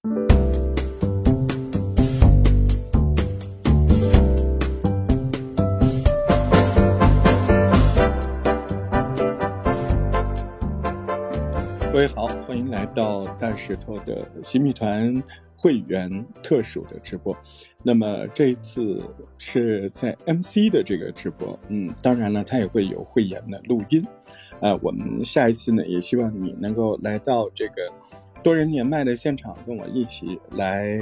各位好，欢迎来到大石头的新米团会员特殊的直播。那么这一次是在 MC 的这个直播，嗯，当然了，它也会有会员的录音。呃，我们下一次呢，也希望你能够来到这个多人连麦的现场，跟我一起来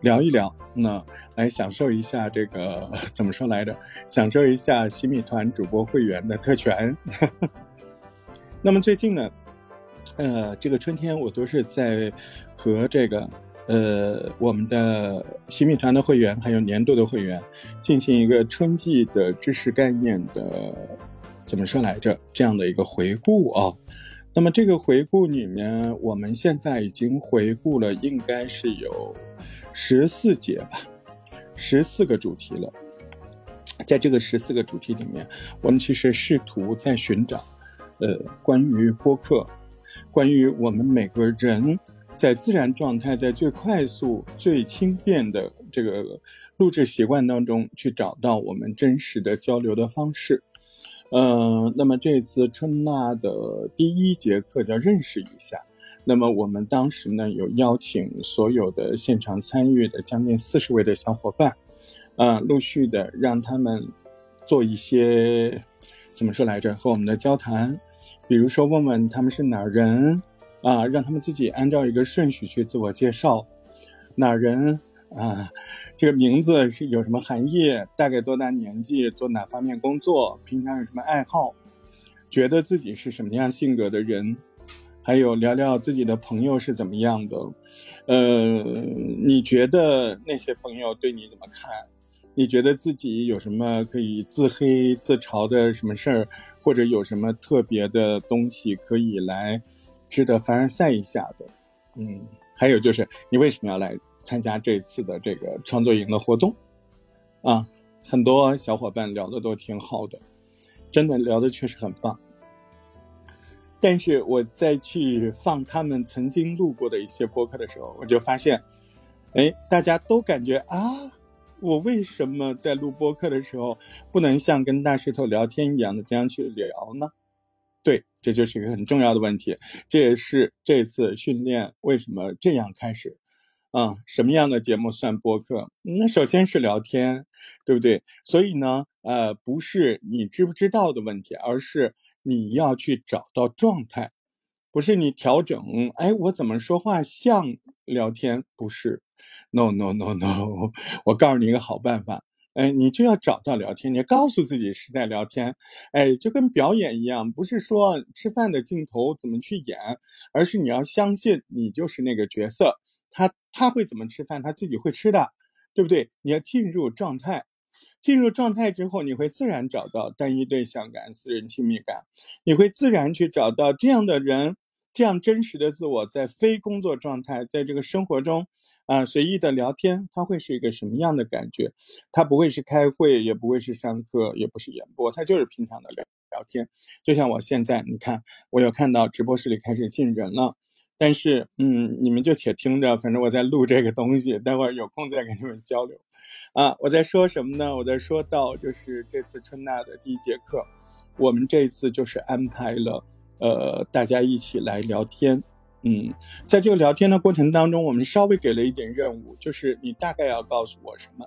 聊一聊，那来享受一下这个怎么说来着？享受一下新米团主播会员的特权。那么最近呢？呃，这个春天我都是在和这个呃我们的新米团的会员，还有年度的会员进行一个春季的知识概念的怎么说来着？这样的一个回顾啊。那么这个回顾里面，我们现在已经回顾了，应该是有十四节吧，十四个主题了。在这个十四个主题里面，我们其实试图在寻找呃关于播客。关于我们每个人在自然状态，在最快速、最轻便的这个录制习惯当中，去找到我们真实的交流的方式。呃，那么这次春娜的第一节课叫认识一下。那么我们当时呢，有邀请所有的现场参与的将近四十位的小伙伴，啊，陆续的让他们做一些怎么说来着，和我们的交谈。比如说，问问他们是哪人，啊，让他们自己按照一个顺序去自我介绍，哪人啊，这个名字是有什么含义，大概多大年纪，做哪方面工作，平常有什么爱好，觉得自己是什么样性格的人，还有聊聊自己的朋友是怎么样的，呃，你觉得那些朋友对你怎么看？你觉得自己有什么可以自黑自嘲的什么事儿？或者有什么特别的东西可以来值得凡尔赛一下的？嗯，还有就是你为什么要来参加这次的这个创作营的活动？啊，很多小伙伴聊的都挺好的，真的聊的确实很棒。但是我再去放他们曾经录过的一些播客的时候，我就发现，哎，大家都感觉啊。我为什么在录播课的时候不能像跟大石头聊天一样的这样去聊呢？对，这就是一个很重要的问题。这也是这次训练为什么这样开始啊？什么样的节目算播客？那首先是聊天，对不对？所以呢，呃，不是你知不知道的问题，而是你要去找到状态，不是你调整。哎，我怎么说话像聊天？不是。No no no no，我告诉你一个好办法，哎，你就要找到聊天，你要告诉自己是在聊天，哎，就跟表演一样，不是说吃饭的镜头怎么去演，而是你要相信你就是那个角色，他他会怎么吃饭，他自己会吃的，对不对？你要进入状态，进入状态之后，你会自然找到单一对象感、私人亲密感，你会自然去找到这样的人。这样真实的自我，在非工作状态，在这个生活中，啊，随意的聊天，他会是一个什么样的感觉？他不会是开会，也不会是上课，也不是演播，他就是平常的聊聊天。就像我现在，你看，我有看到直播室里开始进人了，但是，嗯，你们就且听着，反正我在录这个东西，待会儿有空再跟你们交流。啊，我在说什么呢？我在说到就是这次春娜的第一节课，我们这次就是安排了。呃，大家一起来聊天，嗯，在这个聊天的过程当中，我们稍微给了一点任务，就是你大概要告诉我什么，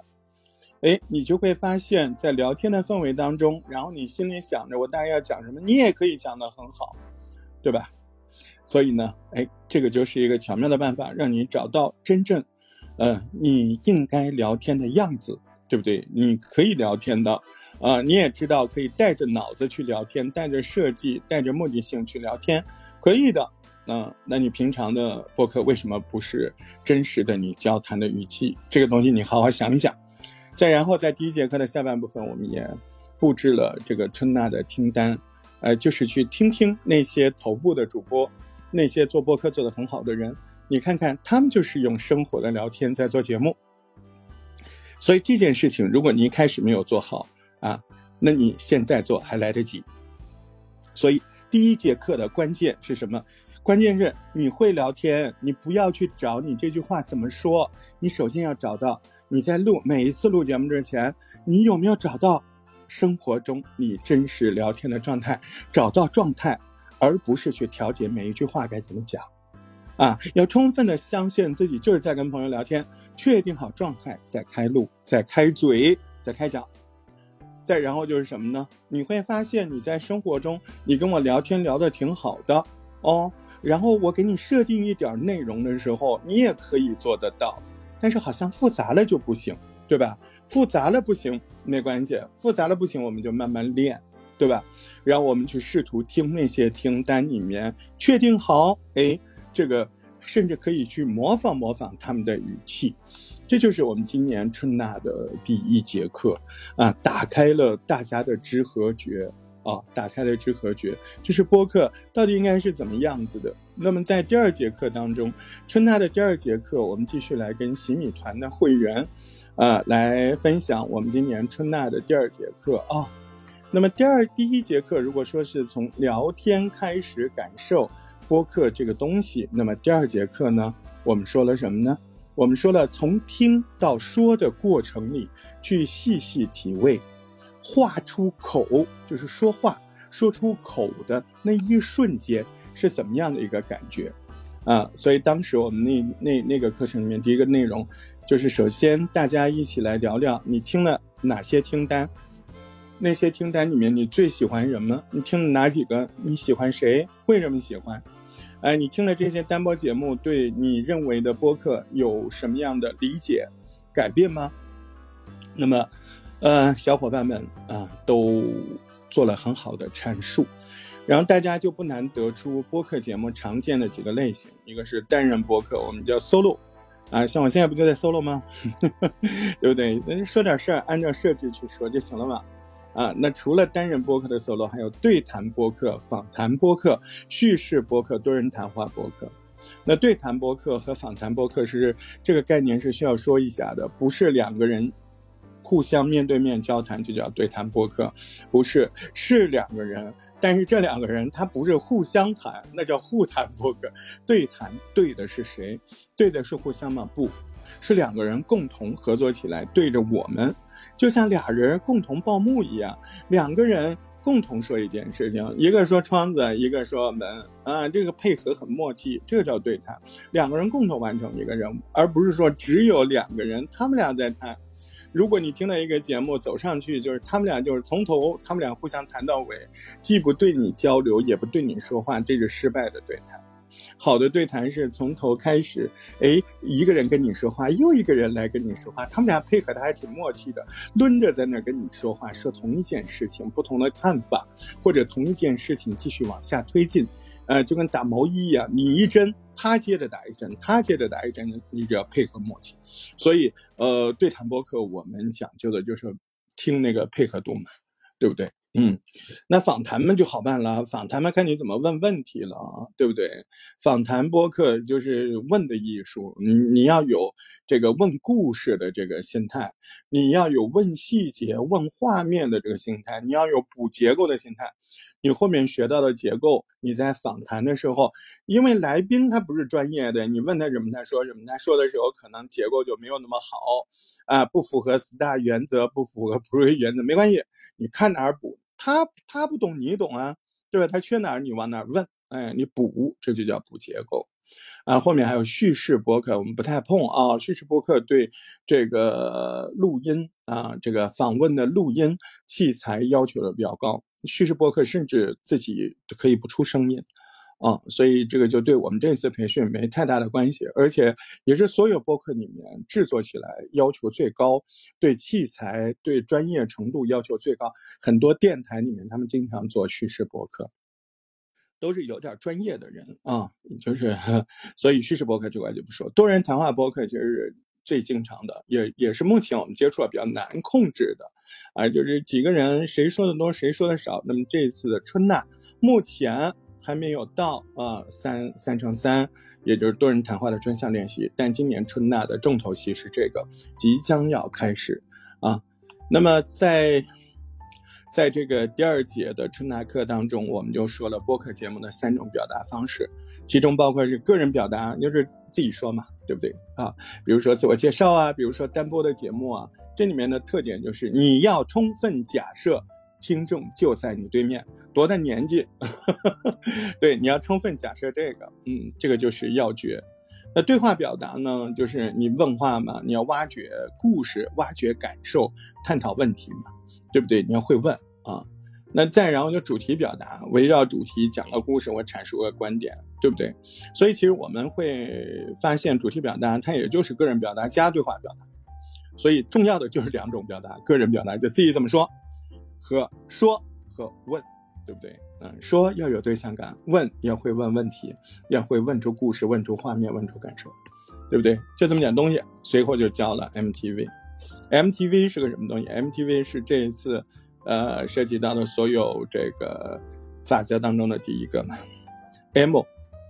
哎，你就会发现，在聊天的氛围当中，然后你心里想着我大概要讲什么，你也可以讲得很好，对吧？所以呢，哎，这个就是一个巧妙的办法，让你找到真正，呃，你应该聊天的样子，对不对？你可以聊天的。啊，你也知道可以带着脑子去聊天，带着设计，带着目的性去聊天，可以的。嗯，那你平常的播客为什么不是真实的你交谈的语气？这个东西你好好想一想。再然后，在第一节课的下半部分，我们也布置了这个春娜的听单，呃，就是去听听那些头部的主播，那些做播客做得很好的人，你看看他们就是用生活的聊天在做节目。所以这件事情，如果你一开始没有做好，啊，那你现在做还来得及。所以第一节课的关键是什么？关键是你会聊天，你不要去找你这句话怎么说，你首先要找到你在录每一次录节目之前，你有没有找到生活中你真实聊天的状态，找到状态，而不是去调节每一句话该怎么讲，啊，要充分的相信自己就是在跟朋友聊天，确定好状态再开路，再开嘴，再开讲。再然后就是什么呢？你会发现你在生活中，你跟我聊天聊得挺好的哦。然后我给你设定一点内容的时候，你也可以做得到。但是好像复杂了就不行，对吧？复杂了不行，没关系，复杂了不行，我们就慢慢练，对吧？然后我们去试图听那些听单里面，确定好，哎，这个甚至可以去模仿模仿他们的语气。这就是我们今年春娜的第一节课啊，打开了大家的知和觉啊，打开了知和觉，就是播客到底应该是怎么样子的。那么在第二节课当中，春娜的第二节课，我们继续来跟洗米团的会员啊来分享我们今年春娜的第二节课啊。那么第二第一节课，如果说是从聊天开始感受播客这个东西，那么第二节课呢，我们说了什么呢？我们说了，从听到说的过程里去细细体味，话出口就是说话说出口的那一瞬间是怎么样的一个感觉啊？所以当时我们那那那个课程里面第一个内容就是，首先大家一起来聊聊你听了哪些听单，那些听单里面你最喜欢什么？你听了哪几个？你喜欢谁？为什么喜欢？哎，你听了这些单播节目，对你认为的播客有什么样的理解、改变吗？那么，呃，小伙伴们啊，都做了很好的阐述，然后大家就不难得出播客节目常见的几个类型，一个是单人播客，我们叫 solo，啊，像我现在不就在 solo 吗？对 不对？咱说点事儿，按照设置去说就行了嘛。啊，那除了单人播客的 solo，还有对谈播客、访谈播客、叙事播客、多人谈话播客。那对谈播客和访谈播客是这个概念是需要说一下的，不是两个人互相面对面交谈就叫对谈播客，不是，是两个人，但是这两个人他不是互相谈，那叫互谈播客。对谈对的是谁？对的是互相吗？不。是两个人共同合作起来对着我们，就像俩人共同报幕一样，两个人共同说一件事情，一个说窗子，一个说门，啊，这个配合很默契，这个叫对谈。两个人共同完成一个任务，而不是说只有两个人，他们俩在谈。如果你听到一个节目走上去，就是他们俩就是从头，他们俩互相谈到尾，既不对你交流，也不对你说话，这是失败的对谈。好的对谈是从头开始，哎，一个人跟你说话，又一个人来跟你说话，他们俩配合的还挺默契的，轮着在那跟你说话，说同一件事情，不同的看法，或者同一件事情继续往下推进，呃，就跟打毛衣一样，你一针，他接着打一针，他接着打一针，你只要配合默契。所以，呃，对谈播客我们讲究的就是听那个配合度嘛，对不对？嗯，那访谈嘛就好办了，访谈嘛看你怎么问问题了，对不对？访谈播客就是问的艺术，你你要有这个问故事的这个心态，你要有问细节、问画面的这个心态，你要有补结构的心态。你后面学到的结构，你在访谈的时候，因为来宾他不是专业的，你问他什么他说什么，他说的时候可能结构就没有那么好，啊，不符合 STAR 原则，不符合 PRE 原则，没关系，你看哪儿补。他他不懂，你懂啊，对吧？他缺哪儿，你往哪儿问，哎，你补，这就叫补结构，啊，后面还有叙事博客，我们不太碰啊。叙事博客对这个录音啊，这个访问的录音器材要求的比较高，叙事博客甚至自己可以不出声音。啊，所以这个就对我们这次培训没太大的关系，而且也是所有播客里面制作起来要求最高，对器材、对专业程度要求最高。很多电台里面他们经常做叙事播客，都是有点专业的人啊，就是，所以叙事播客这块就不说。多人谈话播客其实是最经常的，也也是目前我们接触的比较难控制的，啊，就是几个人谁说的多谁说的少。那么这次的春娜目前。还没有到啊，三三乘三，也就是多人谈话的专项练习。但今年春娜的重头戏是这个，即将要开始啊。那么在在这个第二节的春娜课当中，我们就说了播客节目的三种表达方式。其中包括是个人表达，就是自己说嘛，对不对啊？比如说自我介绍啊，比如说单播的节目啊，这里面的特点就是你要充分假设听众就在你对面，多大年纪？对，你要充分假设这个，嗯，这个就是要诀。那对话表达呢，就是你问话嘛，你要挖掘故事，挖掘感受，探讨问题嘛，对不对？你要会问啊。那再然后就主题表达，围绕主题讲个故事，我阐述个观点，对不对？所以其实我们会发现，主题表达它也就是个人表达加对话表达。所以重要的就是两种表达：个人表达就自己怎么说，和说和问，对不对？嗯，说要有对象感，问要会问问题，要会问出故事，问出画面，问出感受，对不对？就这么点东西。随后就教了 MTV，MTV 是个什么东西？MTV 是这一次。呃，涉及到的所有这个法则当中的第一个嘛，M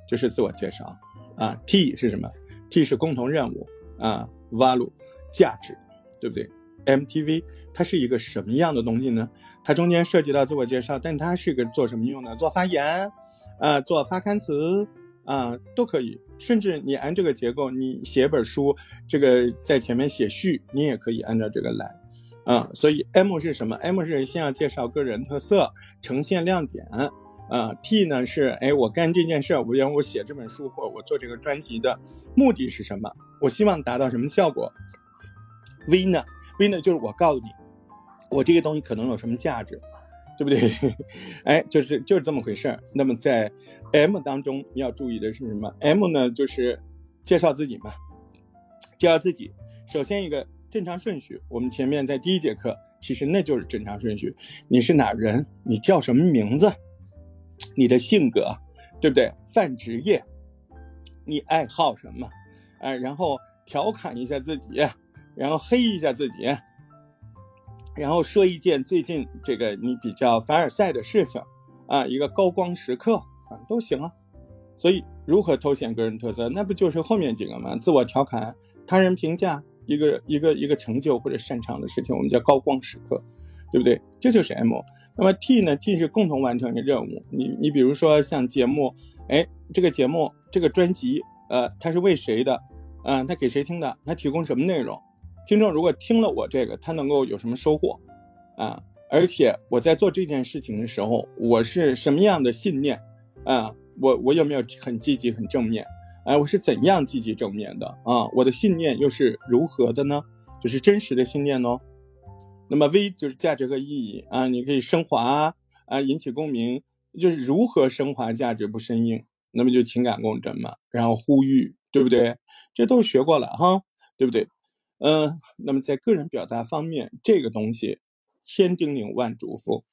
就是自我介绍啊，T 是什么？T 是共同任务啊，Value 价值，对不对？MTV 它是一个什么样的东西呢？它中间涉及到自我介绍，但它是个做什么用的？做发言啊，做发刊词啊，都可以。甚至你按这个结构，你写本书，这个在前面写序，你也可以按照这个来。啊，所以 M 是什么？M 是先要介绍个人特色，呈现亮点。啊，T 呢是哎，我干这件事，我要我写这本书或我做这个专辑的目的是什么？我希望达到什么效果？V 呢？V 呢就是我告诉你，我这个东西可能有什么价值，对不对？哎，就是就是这么回事儿。那么在 M 当中要注意的是什么？M 呢就是介绍自己嘛，介绍自己。首先一个。正常顺序，我们前面在第一节课，其实那就是正常顺序。你是哪人？你叫什么名字？你的性格，对不对？泛职业，你爱好什么？哎，然后调侃一下自己，然后黑一下自己，然后说一件最近这个你比较凡尔赛的事情，啊，一个高光时刻啊，都行啊。所以，如何凸显个人特色？那不就是后面几个吗？自我调侃，他人评价。一个一个一个成就或者擅长的事情，我们叫高光时刻，对不对？这就是 M。那么 T 呢？T 是共同完成一个任务。你你比如说像节目，哎，这个节目这个专辑，呃，它是为谁的？嗯，它给谁听的？它提供什么内容？听众如果听了我这个，他能够有什么收获？啊，而且我在做这件事情的时候，我是什么样的信念？啊，我我有没有很积极、很正面？哎，我是怎样积极正面的啊？我的信念又是如何的呢？就是真实的信念哦。那么 V 就是价值和意义啊，你可以升华啊，引起共鸣，就是如何升华价值不生硬，那么就情感共振嘛。然后呼吁，对不对？这都学过了哈，对不对？嗯，那么在个人表达方面，这个东西千叮咛万嘱咐，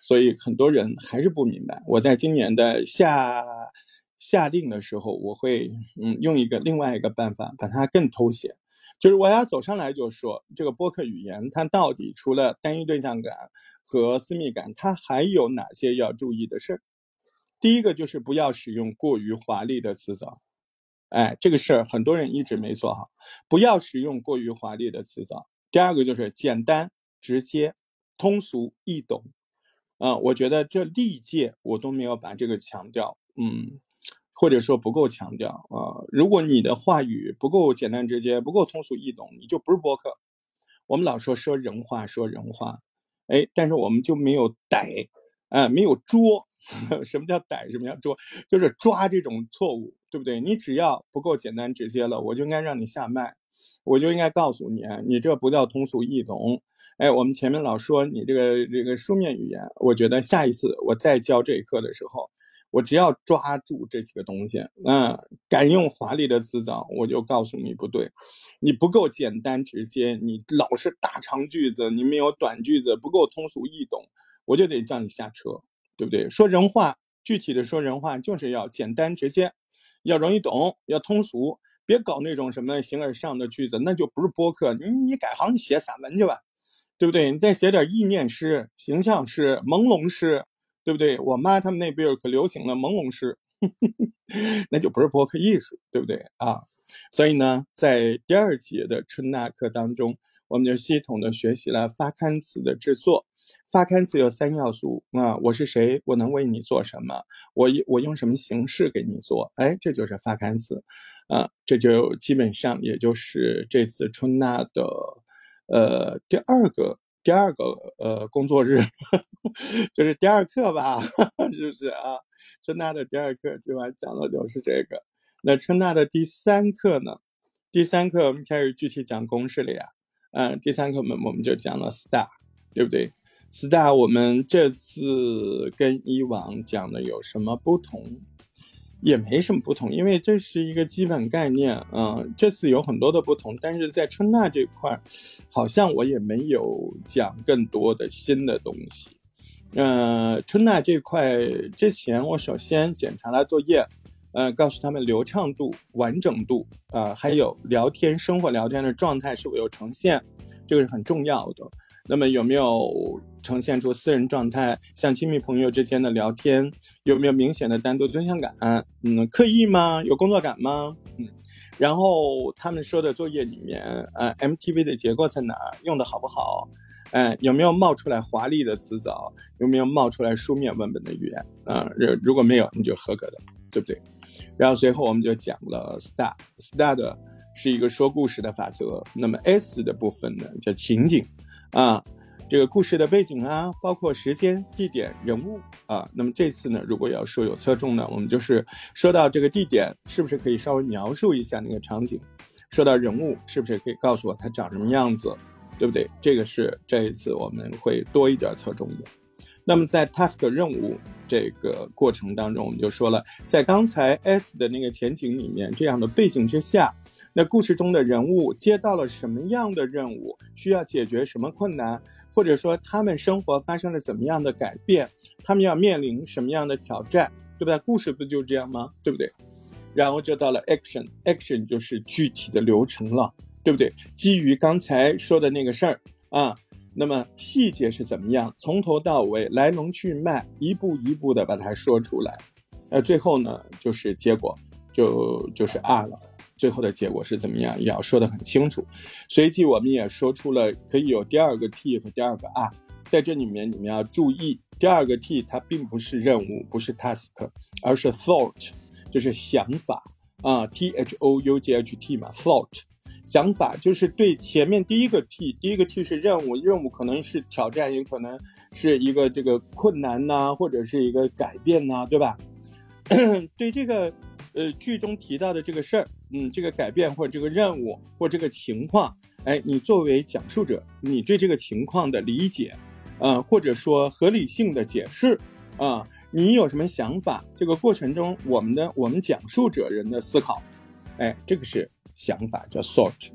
所以很多人还是不明白。我在今年的下。下令的时候，我会嗯用一个另外一个办法把它更凸显，就是我要走上来就说这个播客语言它到底除了单一对象感和私密感，它还有哪些要注意的事儿？第一个就是不要使用过于华丽的词藻，哎，这个事儿很多人一直没做好，不要使用过于华丽的词藻。第二个就是简单、直接、通俗易懂，嗯，我觉得这历届我都没有把这个强调，嗯。或者说不够强调啊！如果你的话语不够简单直接，不够通俗易懂，你就不是播客。我们老说说人话，说人话，哎，但是我们就没有逮，啊，没有捉。什么叫逮？什么叫捉？就是抓这种错误，对不对？你只要不够简单直接了，我就应该让你下麦，我就应该告诉你，你这不叫通俗易懂。哎，我们前面老说你这个这个书面语言，我觉得下一次我再教这一课的时候。我只要抓住这几个东西，嗯，敢用华丽的词藻，我就告诉你不对，你不够简单直接，你老是大长句子，你没有短句子，不够通俗易懂，我就得叫你下车，对不对？说人话，具体的说人话就是要简单直接，要容易懂，要通俗，别搞那种什么形而上的句子，那就不是播客。你你改行写散文去吧，对不对？你再写点意念诗、形象诗、朦胧诗。对不对？我妈他们那边可流行了朦胧诗，那就不是播客艺术，对不对啊？所以呢，在第二节的春纳课当中，我们就系统的学习了发刊词的制作。发刊词有三要素啊，我是谁，我能为你做什么，我我用什么形式给你做，哎，这就是发刊词，啊，这就基本上也就是这次春娜的呃第二个第二个呃工作日，就是第二课吧，是不是啊？春娜的第二课今晚讲的就是这个，那春娜的第三课呢？第三课我们开始具体讲公式了呀，嗯，第三课我们我们就讲了 star，对不对？？star，我们这次跟以往讲的有什么不同？也没什么不同，因为这是一个基本概念。嗯，这次有很多的不同，但是在春娜这块，好像我也没有讲更多的新的东西。嗯，春娜这块之前我首先检查了作业，呃，告诉他们流畅度、完整度啊，还有聊天、生活聊天的状态是否有呈现，这个是很重要的。那么有没有呈现出私人状态，像亲密朋友之间的聊天，有没有明显的单独对象感？嗯，刻意吗？有工作感吗？嗯，然后他们说的作业里面，呃，MTV 的结构在哪？用的好不好？哎，有没有冒出来华丽的词藻？有没有冒出来书面文本的语言？啊，如如果没有，你就合格的，对不对？然后随后我们就讲了 STAR，STAR 的是一个说故事的法则。那么 S 的部分呢，叫情景。啊，这个故事的背景啊，包括时间、地点、人物啊。那么这次呢，如果要说有侧重呢，我们就是说到这个地点，是不是可以稍微描述一下那个场景？说到人物，是不是可以告诉我他长什么样子？对不对？这个是这一次我们会多一点侧重的。那么在 task 任务这个过程当中，我们就说了，在刚才 S 的那个前景里面，这样的背景之下，那故事中的人物接到了什么样的任务，需要解决什么困难，或者说他们生活发生了怎么样的改变，他们要面临什么样的挑战，对不对？故事不就这样吗？对不对？然后就到了 action，action 就是具体的流程了，对不对？基于刚才说的那个事儿啊。那么细节是怎么样？从头到尾，来龙去脉，一步一步的把它说出来。呃，最后呢，就是结果，就就是 R 了。最后的结果是怎么样？也要说得很清楚。随即我们也说出了可以有第二个 T 和第二个 R，在这里面你们要注意，第二个 T 它并不是任务，不是 task，而是 thought，就是想法啊，T H O U G H T 嘛，thought。想法就是对前面第一个 T，第一个 T 是任务，任务可能是挑战，也可能是一个这个困难呐，或者是一个改变呐，对吧？对这个呃剧中提到的这个事儿，嗯，这个改变或者这个任务或这个情况，哎，你作为讲述者，你对这个情况的理解，呃，或者说合理性的解释，啊，你有什么想法？这个过程中，我们的我们讲述者人的思考，哎，这个是。想法叫 thought，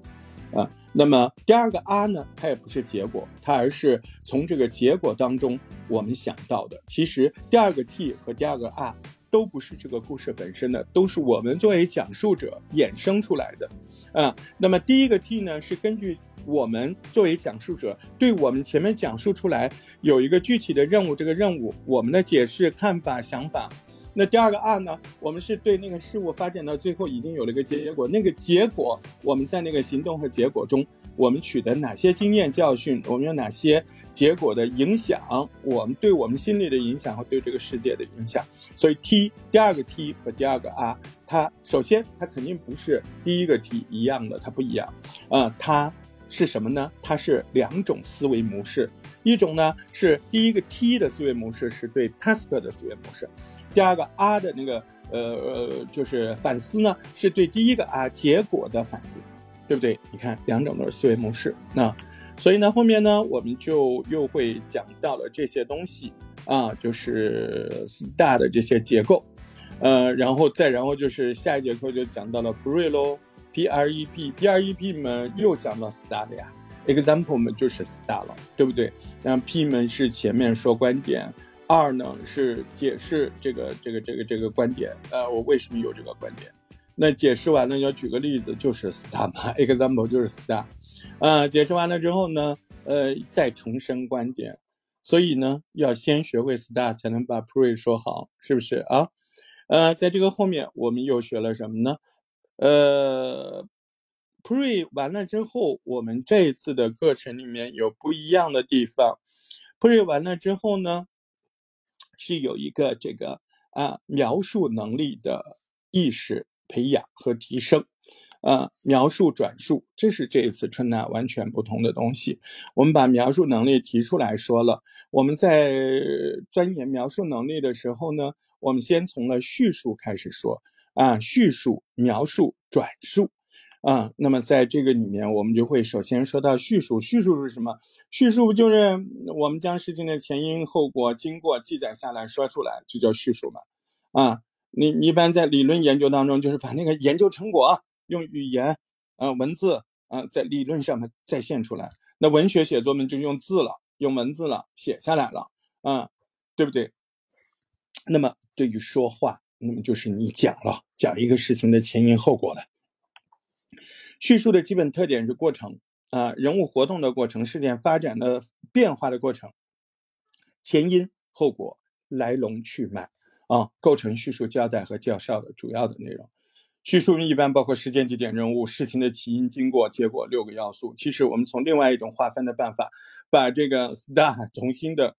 啊，那么第二个 R 呢，它也不是结果，它而是从这个结果当中我们想到的。其实第二个 T 和第二个 R 都不是这个故事本身的，都是我们作为讲述者衍生出来的，啊，那么第一个 T 呢，是根据我们作为讲述者对我们前面讲述出来有一个具体的任务，这个任务我们的解释、看法、想法。那第二个案呢？我们是对那个事物发展到最后已经有了一个结果，那个结果我们在那个行动和结果中，我们取得哪些经验教训？我们有哪些结果的影响？我们对我们心理的影响和对这个世界的影响。所以 T 第二个 T 和第二个 R，它首先它肯定不是第一个 T 一样的，它不一样。啊，它是什么呢？它是两种思维模式。一种呢是第一个 T 的思维模式是对 task 的思维模式。第二个啊的那个呃呃，就是反思呢，是对第一个啊结果的反思，对不对？你看，两种都是思维模式。那所以呢，后面呢，我们就又会讲到了这些东西啊，就是 STAR 的这些结构，呃，然后再然后就是下一节课就讲到了 Pre 喽，P R E P，P R E P 们又讲到 STAR 的呀，Example 们就是 STAR 了，对不对？那 P 们是前面说观点。二呢是解释这个这个这个这个观点，呃，我为什么有这个观点？那解释完了要举个例子，就是 star 嘛，example 就是 star，呃，解释完了之后呢，呃，再重申观点，所以呢，要先学会 star 才能把 pre 说好，是不是啊？呃，在这个后面我们又学了什么呢？呃，pre 完了之后，我们这一次的课程里面有不一样的地方。铺绘完了之后呢，是有一个这个啊描述能力的意识培养和提升。呃，描述转述，这是这一次春娜完全不同的东西。我们把描述能力提出来说了。我们在钻研描述能力的时候呢，我们先从了叙述开始说啊，叙述、描述、转述啊。那么在这个里面，我们就会首先说到叙述。叙述是什么？叙述不就是我们将事情的前因后果、经过记载下来说出来，就叫叙述嘛？啊，你你一般在理论研究当中，就是把那个研究成果。用语言，呃，文字，呃，在理论上面再现出来。那文学写作呢，就用字了，用文字了，写下来了，啊，对不对？那么对于说话，那么就是你讲了，讲一个事情的前因后果了。叙述的基本特点是过程，啊，人物活动的过程，事件发展的变化的过程，前因后果，来龙去脉，啊，构成叙述交代和介绍的主要的内容。叙述一般包括时间、地点、人物、事情的起因、经过、结果六个要素。其实我们从另外一种划分的办法，把这个 star 重新的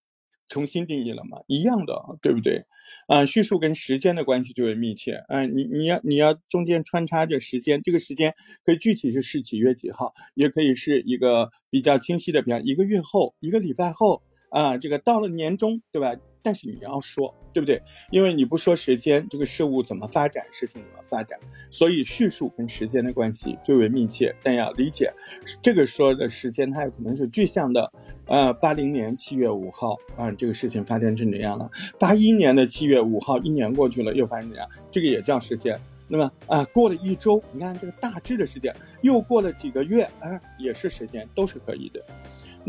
重新定义了嘛，一样的，对不对？啊，叙述跟时间的关系就为密切。啊，你你要你要中间穿插着时间，这个时间可以具体是是几月几号，也可以是一个比较清晰的，比方一个月后、一个礼拜后啊，这个到了年终，对吧？但是你要说，对不对？因为你不说时间，这个事物怎么发展，事情怎么发展？所以叙述跟时间的关系最为密切。但要理解，这个说的时间，它有可能是具象的。呃，八零年七月五号啊，这个事情发展成这样了。八一年的七月五号，一年过去了，又发生这样，这个也叫时间。那么啊，过了一周，你看这个大致的时间，又过了几个月，啊，也是时间，都是可以的。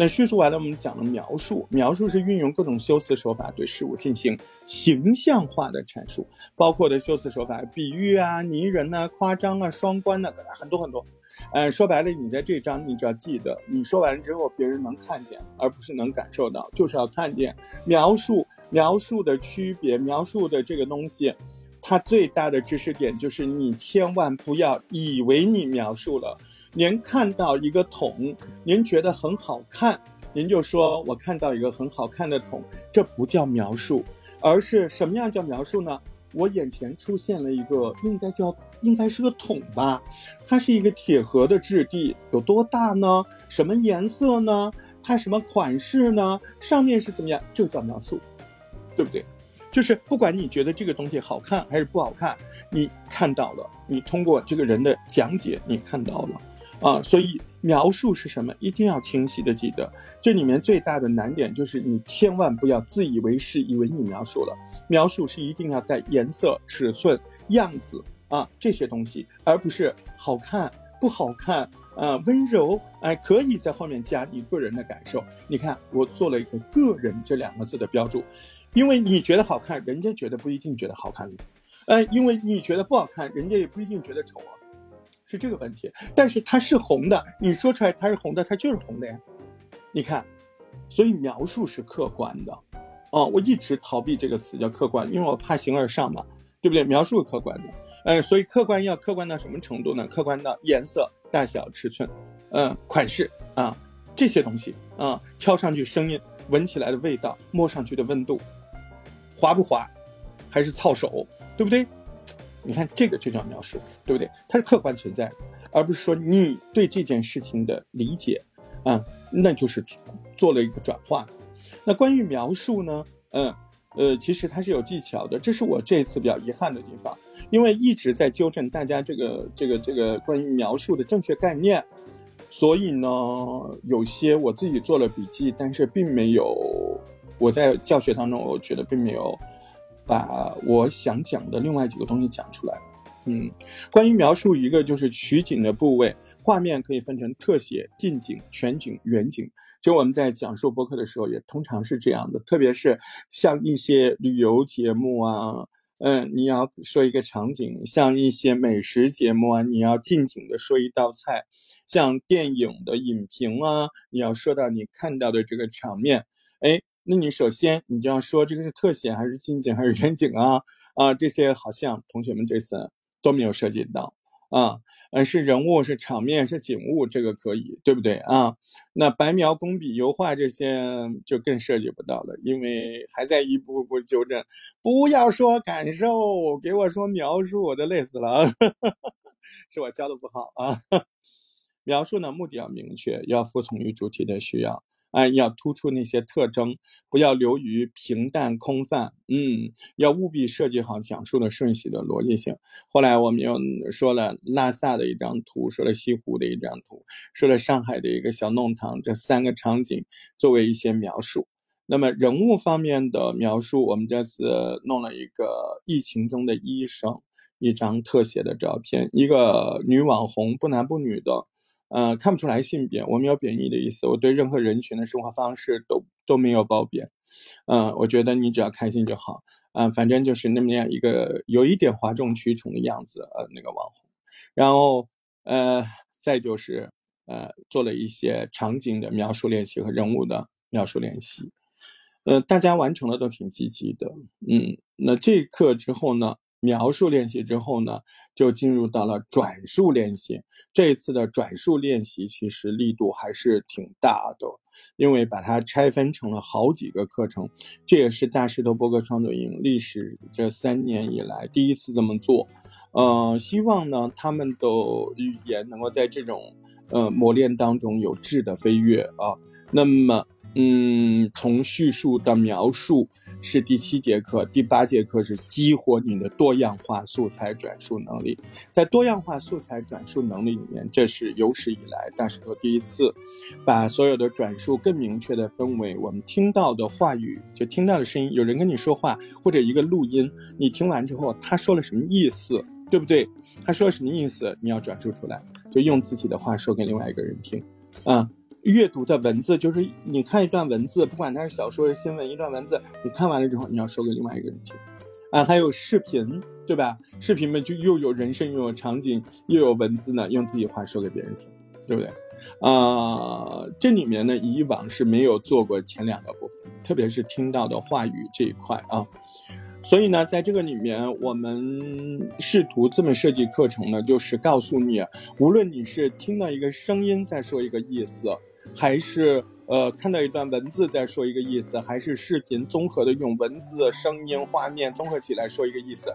那叙述完了，我们讲了描述。描述是运用各种修辞手法对事物进行形象化的阐述，包括的修辞手法，比喻啊、拟人啊、夸张啊、双关呐，很多很多。呃，说白了，你在这章你只要记得，你说完之后别人能看见，而不是能感受到，就是要看见。描述描述的区别，描述的这个东西，它最大的知识点就是你千万不要以为你描述了。您看到一个桶，您觉得很好看，您就说我看到一个很好看的桶，这不叫描述，而是什么样叫描述呢？我眼前出现了一个，应该叫应该是个桶吧，它是一个铁盒的质地，有多大呢？什么颜色呢？它什么款式呢？上面是怎么样？就叫描述，对不对？就是不管你觉得这个东西好看还是不好看，你看到了，你通过这个人的讲解，你看到了。啊，所以描述是什么？一定要清晰的记得。这里面最大的难点就是你千万不要自以为是，以为你描述了。描述是一定要带颜色、尺寸、样子啊这些东西，而不是好看不好看啊温柔哎，可以在后面加你个人的感受。你看我做了一个“个人”这两个字的标注，因为你觉得好看，人家觉得不一定觉得好看呃，因为你觉得不好看，人家也不一定觉得丑啊。是这个问题，但是它是红的，你说出来它是红的，它就是红的呀。你看，所以描述是客观的，哦，我一直逃避这个词叫客观，因为我怕形而上嘛，对不对？描述客观的，嗯，所以客观要客观到什么程度呢？客观到颜色、大小、尺寸，嗯，款式啊，这些东西啊，敲上去声音，闻起来的味道，摸上去的温度，滑不滑，还是操手，对不对？你看这个就叫描述，对不对？它是客观存在的，而不是说你对这件事情的理解，啊，那就是做了一个转化。那关于描述呢，嗯，呃，其实它是有技巧的，这是我这次比较遗憾的地方，因为一直在纠正大家这个这个这个关于描述的正确概念，所以呢，有些我自己做了笔记，但是并没有我在教学当中，我觉得并没有。把我想讲的另外几个东西讲出来，嗯，关于描述一个就是取景的部位，画面可以分成特写、近景、全景、远景。就我们在讲述播客的时候，也通常是这样的，特别是像一些旅游节目啊，嗯，你要说一个场景；像一些美食节目啊，你要近景的说一道菜；像电影的影评啊，你要说到你看到的这个场面，哎。那你首先你就要说这个是特写还是近景还是远景啊？啊，这些好像同学们这次都没有涉及到啊。嗯，是人物，是场面，是景物，这个可以，对不对啊？那白描、工笔、油画这些就更涉及不到了，因为还在一步步纠正。不要说感受，给我说描述，我都累死了。是我教的不好啊。描述呢，目的要明确，要服从于主体的需要。啊，要突出那些特征，不要流于平淡空泛。嗯，要务必设计好讲述的顺序的逻辑性。后来我们又说了拉萨的一张图，说了西湖的一张图，说了上海的一个小弄堂，这三个场景作为一些描述。那么人物方面的描述，我们这次弄了一个疫情中的医生，一张特写的照片，一个女网红，不男不女的。呃，看不出来性别，我没有贬义的意思。我对任何人群的生活方式都都没有褒贬。嗯，我觉得你只要开心就好。嗯，反正就是那么样一个有一点哗众取宠的样子，呃，那个网红。然后，呃，再就是呃，做了一些场景的描述练习和人物的描述练习。呃，大家完成的都挺积极的。嗯，那这一课之后呢？描述练习之后呢，就进入到了转述练习。这一次的转述练习其实力度还是挺大的，因为把它拆分成了好几个课程。这也是大石头播客创作营历史这三年以来第一次这么做。呃，希望呢他们的语言能够在这种呃磨练当中有质的飞跃啊。那么。嗯，从叙述到描述是第七节课，第八节课是激活你的多样化素材转述能力。在多样化素材转述能力里面，这是有史以来大石头第一次把所有的转述更明确的分为我们听到的话语，就听到的声音，有人跟你说话或者一个录音，你听完之后他说了什么意思，对不对？他说了什么意思，你要转述出来，就用自己的话说给另外一个人听，啊。阅读的文字就是你看一段文字，不管它是小说是新闻，一段文字你看完了之后，你要说给另外一个人听，啊，还有视频，对吧？视频们就又有人声，又有场景，又有文字呢，用自己话说给别人听，对不对？啊，这里面呢，以往是没有做过前两个部分，特别是听到的话语这一块啊。所以呢，在这个里面，我们试图这么设计课程呢，就是告诉你，无论你是听到一个声音在说一个意思。还是呃，看到一段文字再说一个意思，还是视频综合的用文字、声音、画面综合起来说一个意思。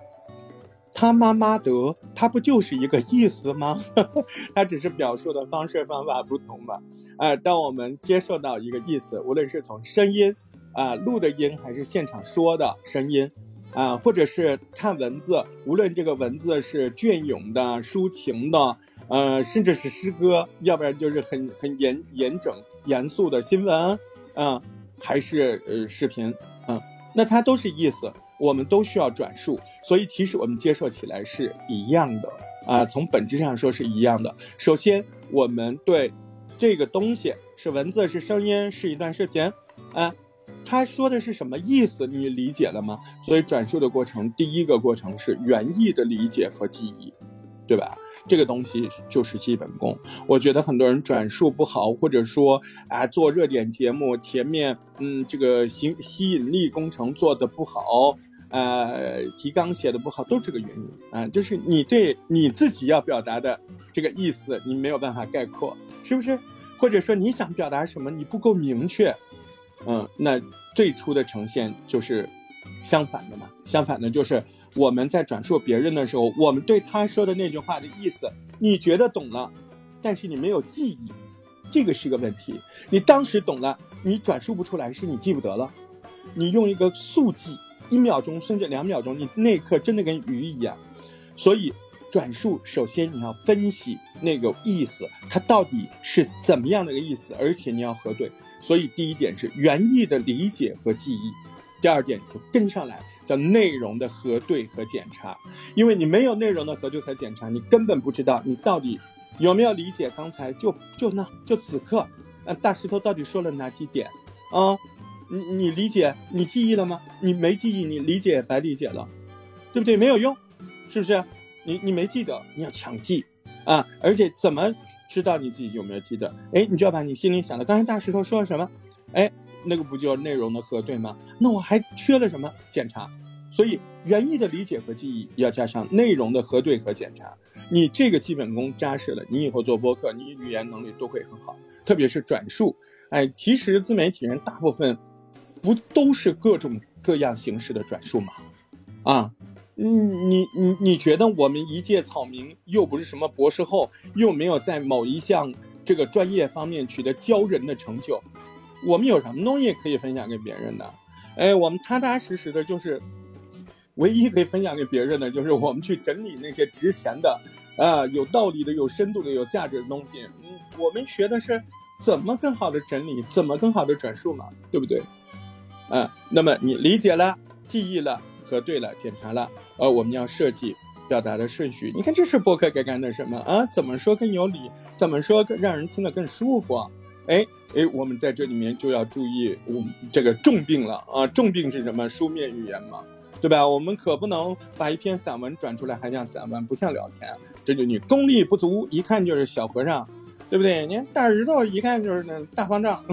他妈妈的，他不就是一个意思吗？他只是表述的方式方法不同嘛。啊，当我们接受到一个意思，无论是从声音啊录的音，还是现场说的声音。啊，或者是看文字，无论这个文字是隽永的、抒情的，呃，甚至是诗歌，要不然就是很很严严整、严肃的新闻，啊，还是呃视频，嗯，那它都是意思，我们都需要转述，所以其实我们接受起来是一样的，啊，从本质上说是一样的。首先，我们对这个东西是文字、是声音、是一段视频，啊。他说的是什么意思？你理解了吗？所以转述的过程，第一个过程是原意的理解和记忆，对吧？这个东西就是基本功。我觉得很多人转述不好，或者说啊，做热点节目前面，嗯，这个吸吸引力工程做的不好，呃，提纲写的不好，都是这个原因啊。就是你对你自己要表达的这个意思，你没有办法概括，是不是？或者说你想表达什么，你不够明确。嗯，那最初的呈现就是相反的嘛。相反的，就是我们在转述别人的时候，我们对他说的那句话的意思，你觉得懂了，但是你没有记忆，这个是个问题。你当时懂了，你转述不出来，是你记不得了。你用一个速记，一秒钟甚至两秒钟，你那一刻真的跟鱼一样。所以转述，首先你要分析那个意思，它到底是怎么样的一个意思，而且你要核对。所以第一点是原意的理解和记忆，第二点就跟上来，叫内容的核对和检查。因为你没有内容的核对和检查，你根本不知道你到底有没有理解刚才就就那就此刻，呃，大石头到底说了哪几点啊？你你理解你记忆了吗？你没记忆，你理解白理解了，对不对？没有用，是不是？你你没记得，你要强记啊！而且怎么？知道你自己有没有记得？哎，你就要把你心里想的，刚才大石头说了什么？哎，那个不就是内容的核对吗？那我还缺了什么？检查。所以原意的理解和记忆要加上内容的核对和检查，你这个基本功扎实了，你以后做播客，你语言能力都会很好，特别是转述。哎，其实自媒体人大部分不都是各种各样形式的转述吗？啊，你你你你觉得我们一介草民，又不是什么博士后，又没有在某一项这个专业方面取得骄人的成就，我们有什么东西可以分享给别人的？哎，我们踏踏实实的，就是唯一可以分享给别人的，就是我们去整理那些值钱的、啊有道理的、有深度的、有价值的东西。嗯，我们学的是怎么更好的整理，怎么更好的转述嘛，对不对？啊，那么你理解了、记忆了。核对了，检查了，呃，我们要设计表达的顺序。你看，这是播客该干的什么啊？怎么说更有理？怎么说更让人听得更舒服？哎哎，我们在这里面就要注意，我们这个重病了啊！重病是什么？书面语言嘛，对吧？我们可不能把一篇散文转出来还像散文，不像聊天。这就你功力不足，一看就是小和尚。对不对？你看大石头一看就是那大方丈，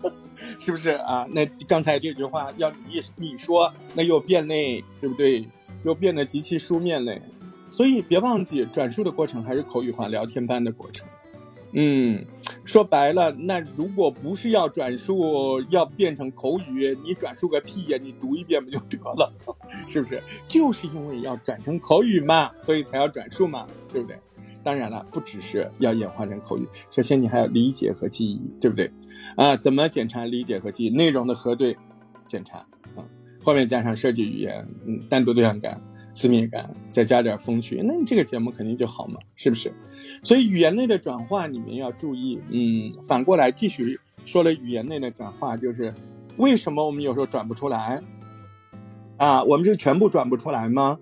是不是啊？那刚才这句话要你你说，那又变嘞，对不对？又变得极其书面嘞。所以别忘记，转述的过程还是口语化聊天般的过程。嗯，说白了，那如果不是要转述，要变成口语，你转述个屁呀？你读一遍不就得了？是不是？就是因为要转成口语嘛，所以才要转述嘛，对不对？当然了，不只是要演化成口语，首先你还要理解和记忆，对不对？啊，怎么检查理解和记忆？内容的核对、检查啊，后面加上设计语言，嗯，单独对象感、私密感，再加点风趣，那你这个节目肯定就好嘛，是不是？所以语言类的转化你们要注意，嗯，反过来继续说了语言类的转化，就是为什么我们有时候转不出来？啊，我们是全部转不出来吗？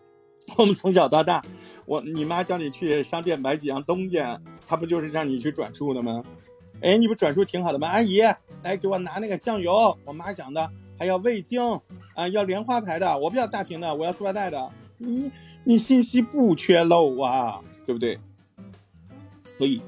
我们从小到大。我你妈叫你去商店买几样东西，她不就是让你去转述的吗？哎，你不转述挺好的吗？阿姨，来给我拿那个酱油。我妈讲的还要味精啊，要莲花牌的，我不要大瓶的，我要塑料袋的。你你信息不缺漏啊，对不对？所以，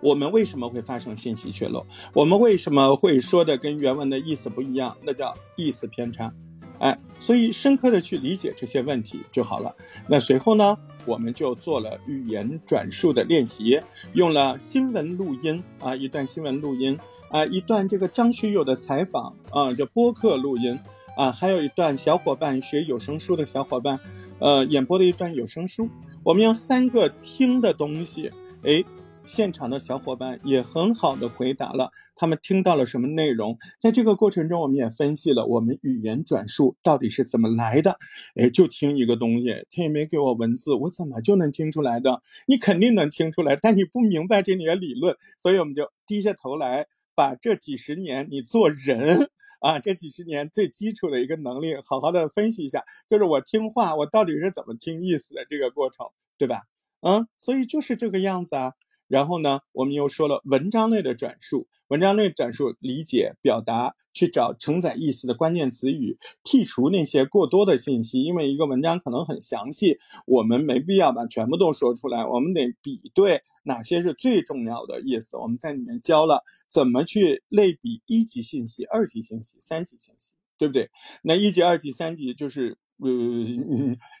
我们为什么会发生信息缺漏？我们为什么会说的跟原文的意思不一样？那叫意思偏差。哎，所以深刻的去理解这些问题就好了。那随后呢，我们就做了语言转述的练习，用了新闻录音啊，一段新闻录音啊，一段这个张学友的采访啊，叫播客录音啊，还有一段小伙伴学有声书的小伙伴，呃，演播的一段有声书。我们用三个听的东西，哎。现场的小伙伴也很好的回答了，他们听到了什么内容？在这个过程中，我们也分析了我们语言转述到底是怎么来的。哎，就听一个东西，他也没给我文字，我怎么就能听出来的？你肯定能听出来，但你不明白这里的理论，所以我们就低下头来，把这几十年你做人啊，这几十年最基础的一个能力，好好的分析一下，就是我听话，我到底是怎么听意思的这个过程，对吧？嗯，所以就是这个样子啊。然后呢，我们又说了文章类的转述，文章类转述理解、表达，去找承载意思的关键词语，剔除那些过多的信息。因为一个文章可能很详细，我们没必要把全部都说出来，我们得比对哪些是最重要的意思。我们在里面教了怎么去类比一级信息、二级信息、三级信息，对不对？那一级、二级、三级就是，呃，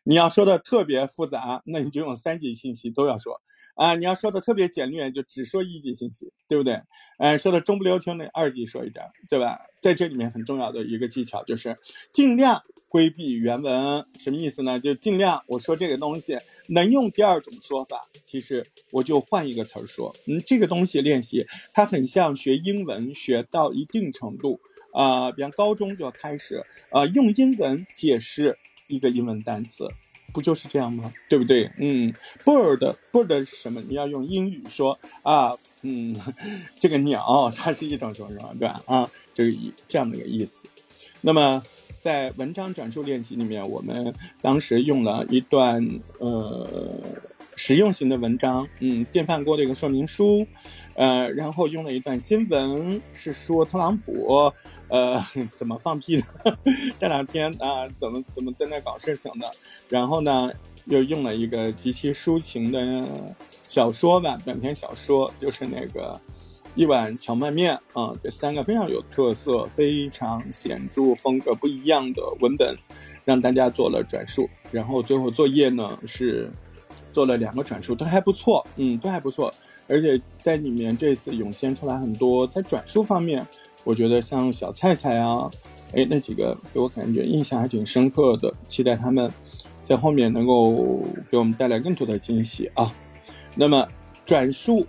你要说的特别复杂，那你就用三级信息都要说。啊，你要说的特别简略，就只说一级信息，对不对？嗯，说的中不溜秋的二级说一点，对吧？在这里面很重要的一个技巧就是尽量规避原文，什么意思呢？就尽量我说这个东西能用第二种说法，其实我就换一个词儿说。嗯，这个东西练习它很像学英文，学到一定程度啊，比方高中就要开始啊，用英文解释一个英文单词。不就是这样吗？对不对？嗯，bird，bird 是什么？你要用英语说啊，嗯，这个鸟它是一种什么什么，对吧？啊，就是一这样的一个意思。那么在文章转述练习里面，我们当时用了一段呃。实用型的文章，嗯，电饭锅的一个说明书，呃，然后用了一段新闻，是说特朗普，呃，怎么放屁的？这两天啊，怎么怎么在那搞事情的？然后呢，又用了一个极其抒情的小说吧，短篇小说，就是那个，一碗荞麦面啊，这三个非常有特色、非常显著、风格不一样的文本，让大家做了转述。然后最后作业呢是做了两个转述，都还不错，嗯，都还不错。而且在里面这次涌现出来很多在转述方面，我觉得像小菜菜啊，哎，那几个给我感觉印象还挺深刻的，期待他们在后面能够给我们带来更多的惊喜啊。那么转述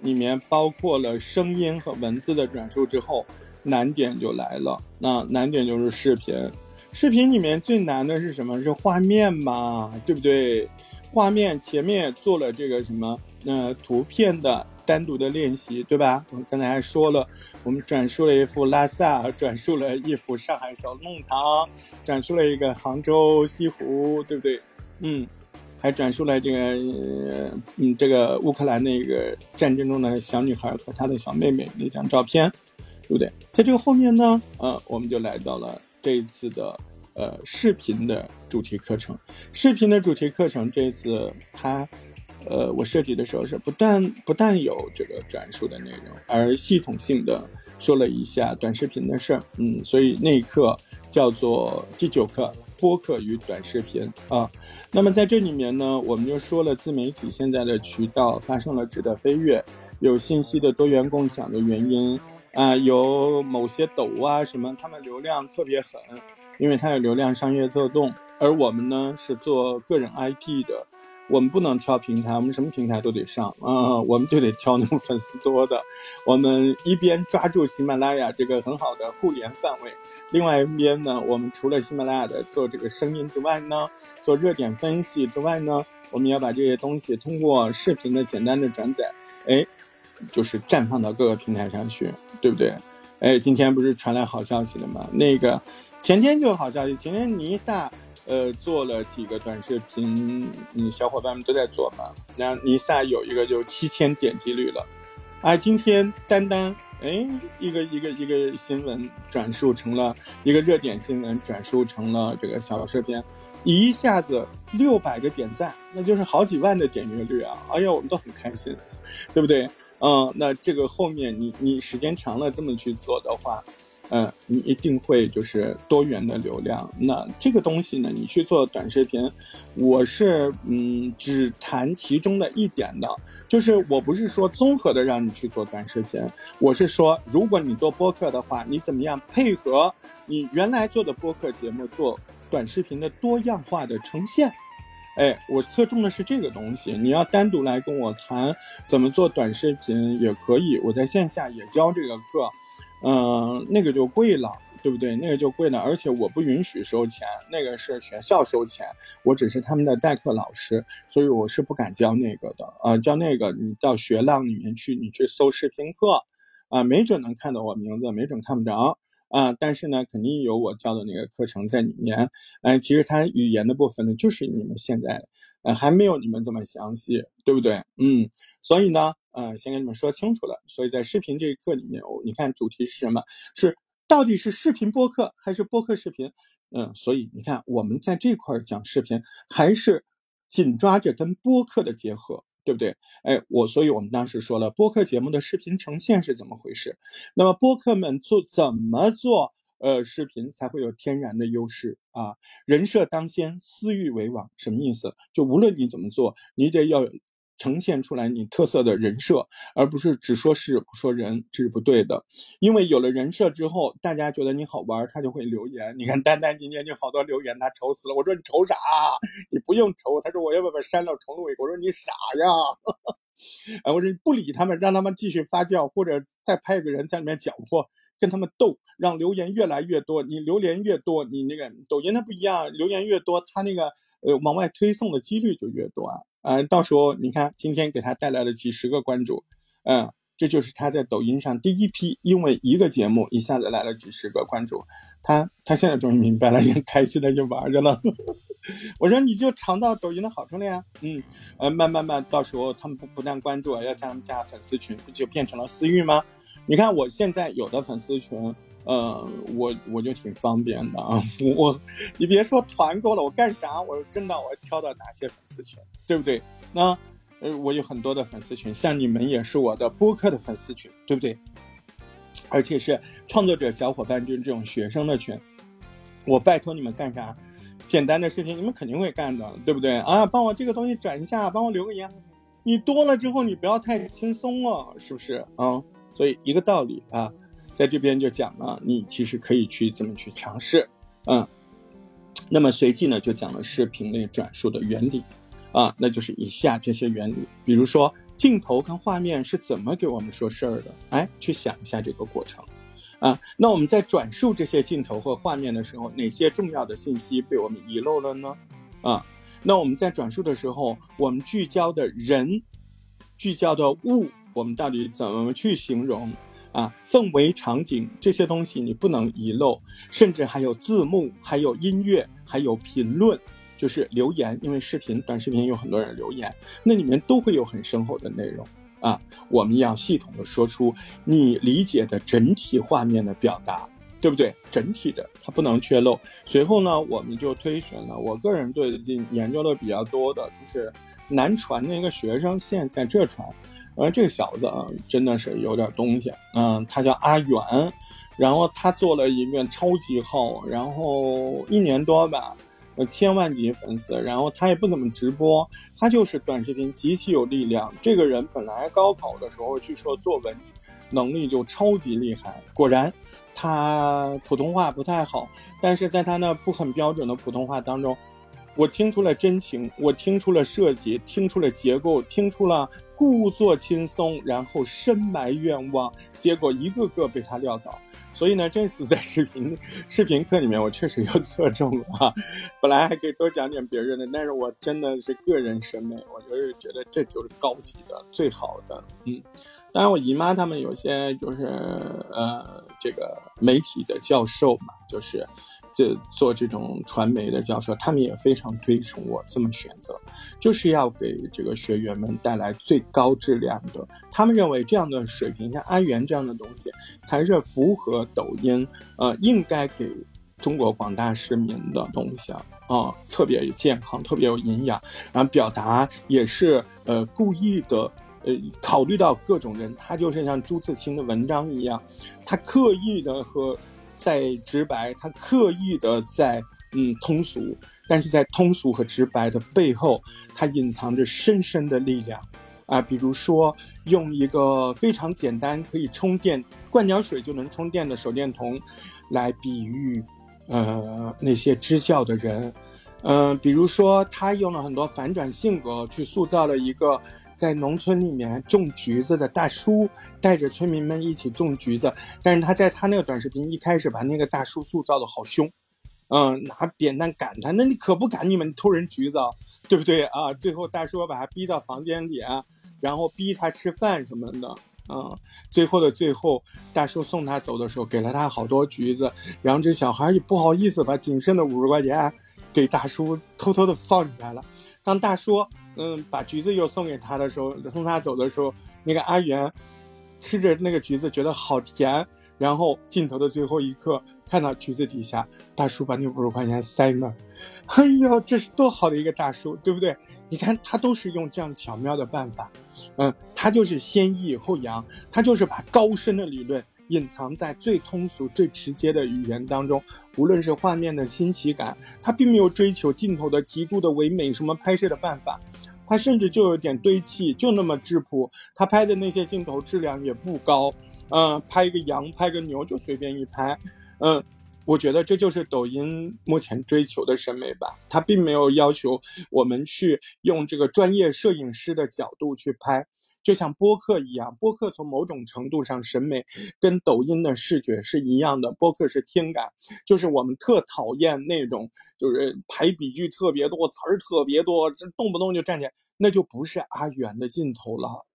里面包括了声音和文字的转述之后，难点就来了。那难点就是视频，视频里面最难的是什么？是画面嘛，对不对？画面前面做了这个什么？呃图片的单独的练习，对吧？我刚才还说了，我们转述了一幅拉萨，转述了一幅上海小弄堂，转述了一个杭州西湖，对不对？嗯。还转述了这个，嗯，这个乌克兰那个战争中的小女孩和她的小妹妹那张照片，对不对？在这个后面呢，呃，我们就来到了这一次的呃视频的主题课程。视频的主题课程这次它，呃，我设计的时候是不但不但有这个转述的内容，而系统性的说了一下短视频的事儿，嗯，所以那一课叫做第九课。播客与短视频啊，那么在这里面呢，我们就说了自媒体现在的渠道发生了质的飞跃，有信息的多元共享的原因啊，有某些抖啊什么，他们流量特别狠，因为它有流量商业做动，而我们呢是做个人 IP 的。我们不能挑平台，我们什么平台都得上啊！我们就得挑那种粉丝多的。我们一边抓住喜马拉雅这个很好的互联范围，另外一边呢，我们除了喜马拉雅的做这个声音之外呢，做热点分析之外呢，我们要把这些东西通过视频的简单的转载，哎，就是绽放到各个平台上去，对不对？哎，今天不是传来好消息了吗？那个前天就有好消息，前天尼萨。呃，做了几个短视频，嗯，小伙伴们都在做嘛。然后尼萨有一个就七千点击率了，啊，今天单单哎一个一个一个新闻转述成了一个热点新闻，转述成了这个小视频，一下子六百个点赞，那就是好几万的点阅率啊！哎呀，我们都很开心，对不对？嗯，那这个后面你你时间长了这么去做的话。嗯，你一定会就是多元的流量。那这个东西呢，你去做短视频，我是嗯只谈其中的一点的，就是我不是说综合的让你去做短视频，我是说如果你做播客的话，你怎么样配合你原来做的播客节目做短视频的多样化的呈现？哎，我侧重的是这个东西。你要单独来跟我谈怎么做短视频也可以，我在线下也教这个课。嗯，那个就贵了，对不对？那个就贵了，而且我不允许收钱，那个是学校收钱，我只是他们的代课老师，所以我是不敢教那个的。啊，教那个你到学浪里面去，你去搜视频课，啊，没准能看到我名字，没准看不着。啊，但是呢，肯定有我教的那个课程在里面。哎，其实它语言的部分呢，就是你们现在，呃，还没有你们这么详细，对不对？嗯，所以呢。呃，先跟你们说清楚了。所以在视频这一课里面，你看主题是什么？是到底是视频播客还是播客视频？嗯，所以你看我们在这块讲视频，还是紧抓着跟播客的结合，对不对？哎，我所以我们当时说了，播客节目的视频呈现是怎么回事？那么播客们做怎么做？呃，视频才会有天然的优势啊！人设当先，私域为王，什么意思？就无论你怎么做，你得要。呈现出来你特色的人设，而不是只说事不说人，这是不对的。因为有了人设之后，大家觉得你好玩，他就会留言。你看，丹丹今天就好多留言，他愁死了。我说你愁啥？你不用愁。他说我要不把删了重录一个。我说你傻呀！哎，我说你不理他们，让他们继续发酵，或者再派个人在里面搅和，跟他们斗，让留言越来越多。你留言越多，你那个抖音它不一样，留言越多，它那个呃往外推送的几率就越多啊。嗯，到时候你看，今天给他带来了几十个关注，嗯，这就是他在抖音上第一批，因为一个节目一下子来了几十个关注，他他现在终于明白了，也开心的就玩着了。我说你就尝到抖音的好处了呀，嗯，呃，慢慢慢，到时候他们不不但关注，要加他们加粉丝群，不就变成了私域吗？你看我现在有的粉丝群。呃，我我就挺方便的啊，我你别说团购了，我干啥？我真的我挑到哪些粉丝群，对不对？那呃，我有很多的粉丝群，像你们也是我的播客的粉丝群，对不对？而且是创作者小伙伴，就是这种学生的群。我拜托你们干啥？简单的事情你们肯定会干的，对不对？啊，帮我这个东西转一下，帮我留个言。你多了之后，你不要太轻松了，是不是啊？所以一个道理啊，在这边就讲了，你其实可以去怎么去尝试，嗯。那么随即呢，就讲了视频类转述的原理，啊，那就是以下这些原理，比如说镜头跟画面是怎么给我们说事儿的，哎，去想一下这个过程，啊，那我们在转述这些镜头或画面的时候，哪些重要的信息被我们遗漏了呢？啊，那我们在转述的时候，我们聚焦的人，聚焦的物，我们到底怎么去形容？啊，氛围、场景这些东西你不能遗漏，甚至还有字幕，还有音乐，还有评论，就是留言。因为视频、短视频有很多人留言，那里面都会有很深厚的内容啊。我们要系统的说出你理解的整体画面的表达，对不对？整体的它不能缺漏。随后呢，我们就推选了我个人最近研究的比较多的，就是南传的一个学生，现在在这传。而这个小子啊，真的是有点东西。嗯，他叫阿元，然后他做了一个超级号，然后一年多吧，呃千万级粉丝。然后他也不怎么直播，他就是短视频极其有力量。这个人本来高考的时候据说作文能力就超级厉害，果然他普通话不太好，但是在他那不很标准的普通话当中。我听出了真情，我听出了设计，听出了结构，听出了故作轻松，然后深埋愿望，结果一个个被他撂倒。所以呢，这次在视频视频课里面，我确实又侧重了啊。本来还可以多讲点别人的，但是我真的是个人审美，我就是觉得这就是高级的、最好的。嗯，当然我姨妈他们有些就是呃，这个媒体的教授嘛，就是。这做这种传媒的教授，他们也非常推崇我这么选择，就是要给这个学员们带来最高质量的。他们认为这样的水平，像阿源这样的东西，才是符合抖音呃应该给中国广大市民的东西啊，啊，特别健康，特别有营养，然后表达也是呃故意的，呃考虑到各种人，他就是像朱自清的文章一样，他刻意的和。在直白，他刻意的在嗯通俗，但是在通俗和直白的背后，它隐藏着深深的力量，啊，比如说用一个非常简单可以充电，灌点水就能充电的手电筒，来比喻，呃那些支教的人，嗯，比如说他用了很多反转性格去塑造了一个。在农村里面种橘子的大叔带着村民们一起种橘子，但是他在他那个短视频一开始把那个大叔塑造的好凶，嗯，拿扁担赶他，那你可不赶你们偷人橘子，对不对啊？最后大叔把他逼到房间里，然后逼他吃饭什么的，嗯，最后的最后，大叔送他走的时候给了他好多橘子，然后这小孩也不好意思把仅剩的五十块钱给大叔偷偷的放起来了，当大叔。嗯，把橘子又送给他的时候，送他走的时候，那个阿元吃着那个橘子，觉得好甜。然后镜头的最后一刻，看到橘子底下，大叔把那五十块钱塞那儿。哎呦，这是多好的一个大叔，对不对？你看他都是用这样巧妙的办法，嗯，他就是先抑后扬，他就是把高深的理论。隐藏在最通俗、最直接的语言当中，无论是画面的新奇感，他并没有追求镜头的极度的唯美，什么拍摄的办法，他甚至就有点堆砌，就那么质朴。他拍的那些镜头质量也不高，嗯，拍一个羊，拍个牛就随便一拍，嗯。我觉得这就是抖音目前追求的审美吧，它并没有要求我们去用这个专业摄影师的角度去拍，就像播客一样，播客从某种程度上审美跟抖音的视觉是一样的，播客是听感，就是我们特讨厌那种就是排比句特别多，词儿特别多，这动不动就站起来，那就不是阿远的镜头了。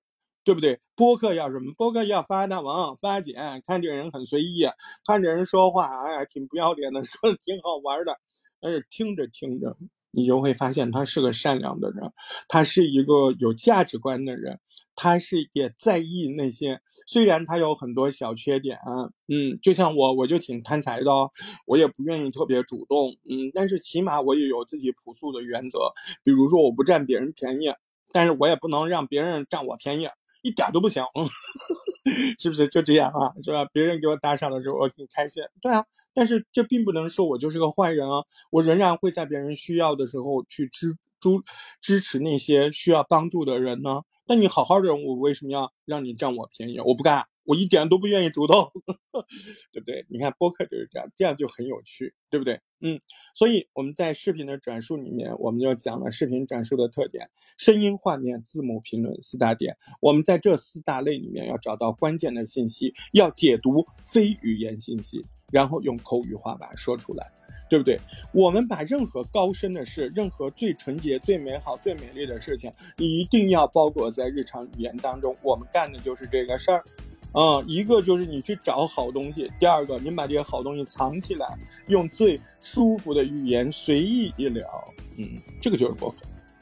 对不对？播客要什么？播客要发大王发简，看这个人很随意，看这人说话，哎呀，挺不要脸的，说的挺好玩的。但是听着听着，你就会发现他是个善良的人，他是一个有价值观的人，他是也在意那些。虽然他有很多小缺点，嗯，就像我，我就挺贪财的，我也不愿意特别主动，嗯，但是起码我也有自己朴素的原则，比如说我不占别人便宜。但是我也不能让别人占我便宜，一点都不行，是不是？就这样啊，是吧？别人给我打赏的时候，我挺开心。对啊，但是这并不能说我就是个坏人啊，我仍然会在别人需要的时候去支支支持那些需要帮助的人呢。那你好好的，我为什么要让你占我便宜？我不干。我一点都不愿意主动，对不对？你看播客就是这样，这样就很有趣，对不对？嗯，所以我们在视频的转述里面，我们就讲了视频转述的特点：声音、画面、字幕、评论四大点。我们在这四大类里面要找到关键的信息，要解读非语言信息，然后用口语化把它说出来。对不对？我们把任何高深的事、任何最纯洁、最美好、最美丽的事情，一定要包裹在日常语言当中。我们干的就是这个事儿。嗯，一个就是你去找好东西，第二个你把这些好东西藏起来，用最舒服的语言随意一聊，嗯，这个就是博客，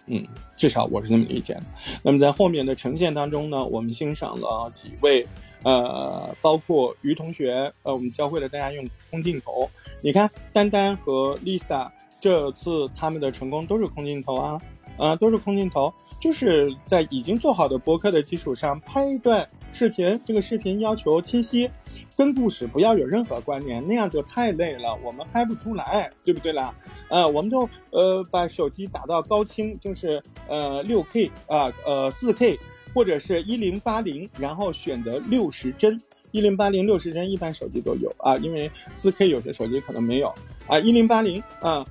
嗯，至少我是这么理解的。那么在后面的呈现当中呢，我们欣赏了几位，呃，包括于同学，呃，我们教会了大家用空镜头。你看，丹丹和 Lisa 这次他们的成功都是空镜头啊。啊，都是空镜头，就是在已经做好的播客的基础上拍一段视频。这个视频要求清晰，跟故事不要有任何关联，那样就太累了，我们拍不出来，对不对啦？呃，我们就呃把手机打到高清，就是呃六 K 啊，呃四 K 或者是一零八零，然后选择六十帧，一零八零六十帧一般手机都有啊，因为四 K 有些手机可能没有啊，一零八零啊。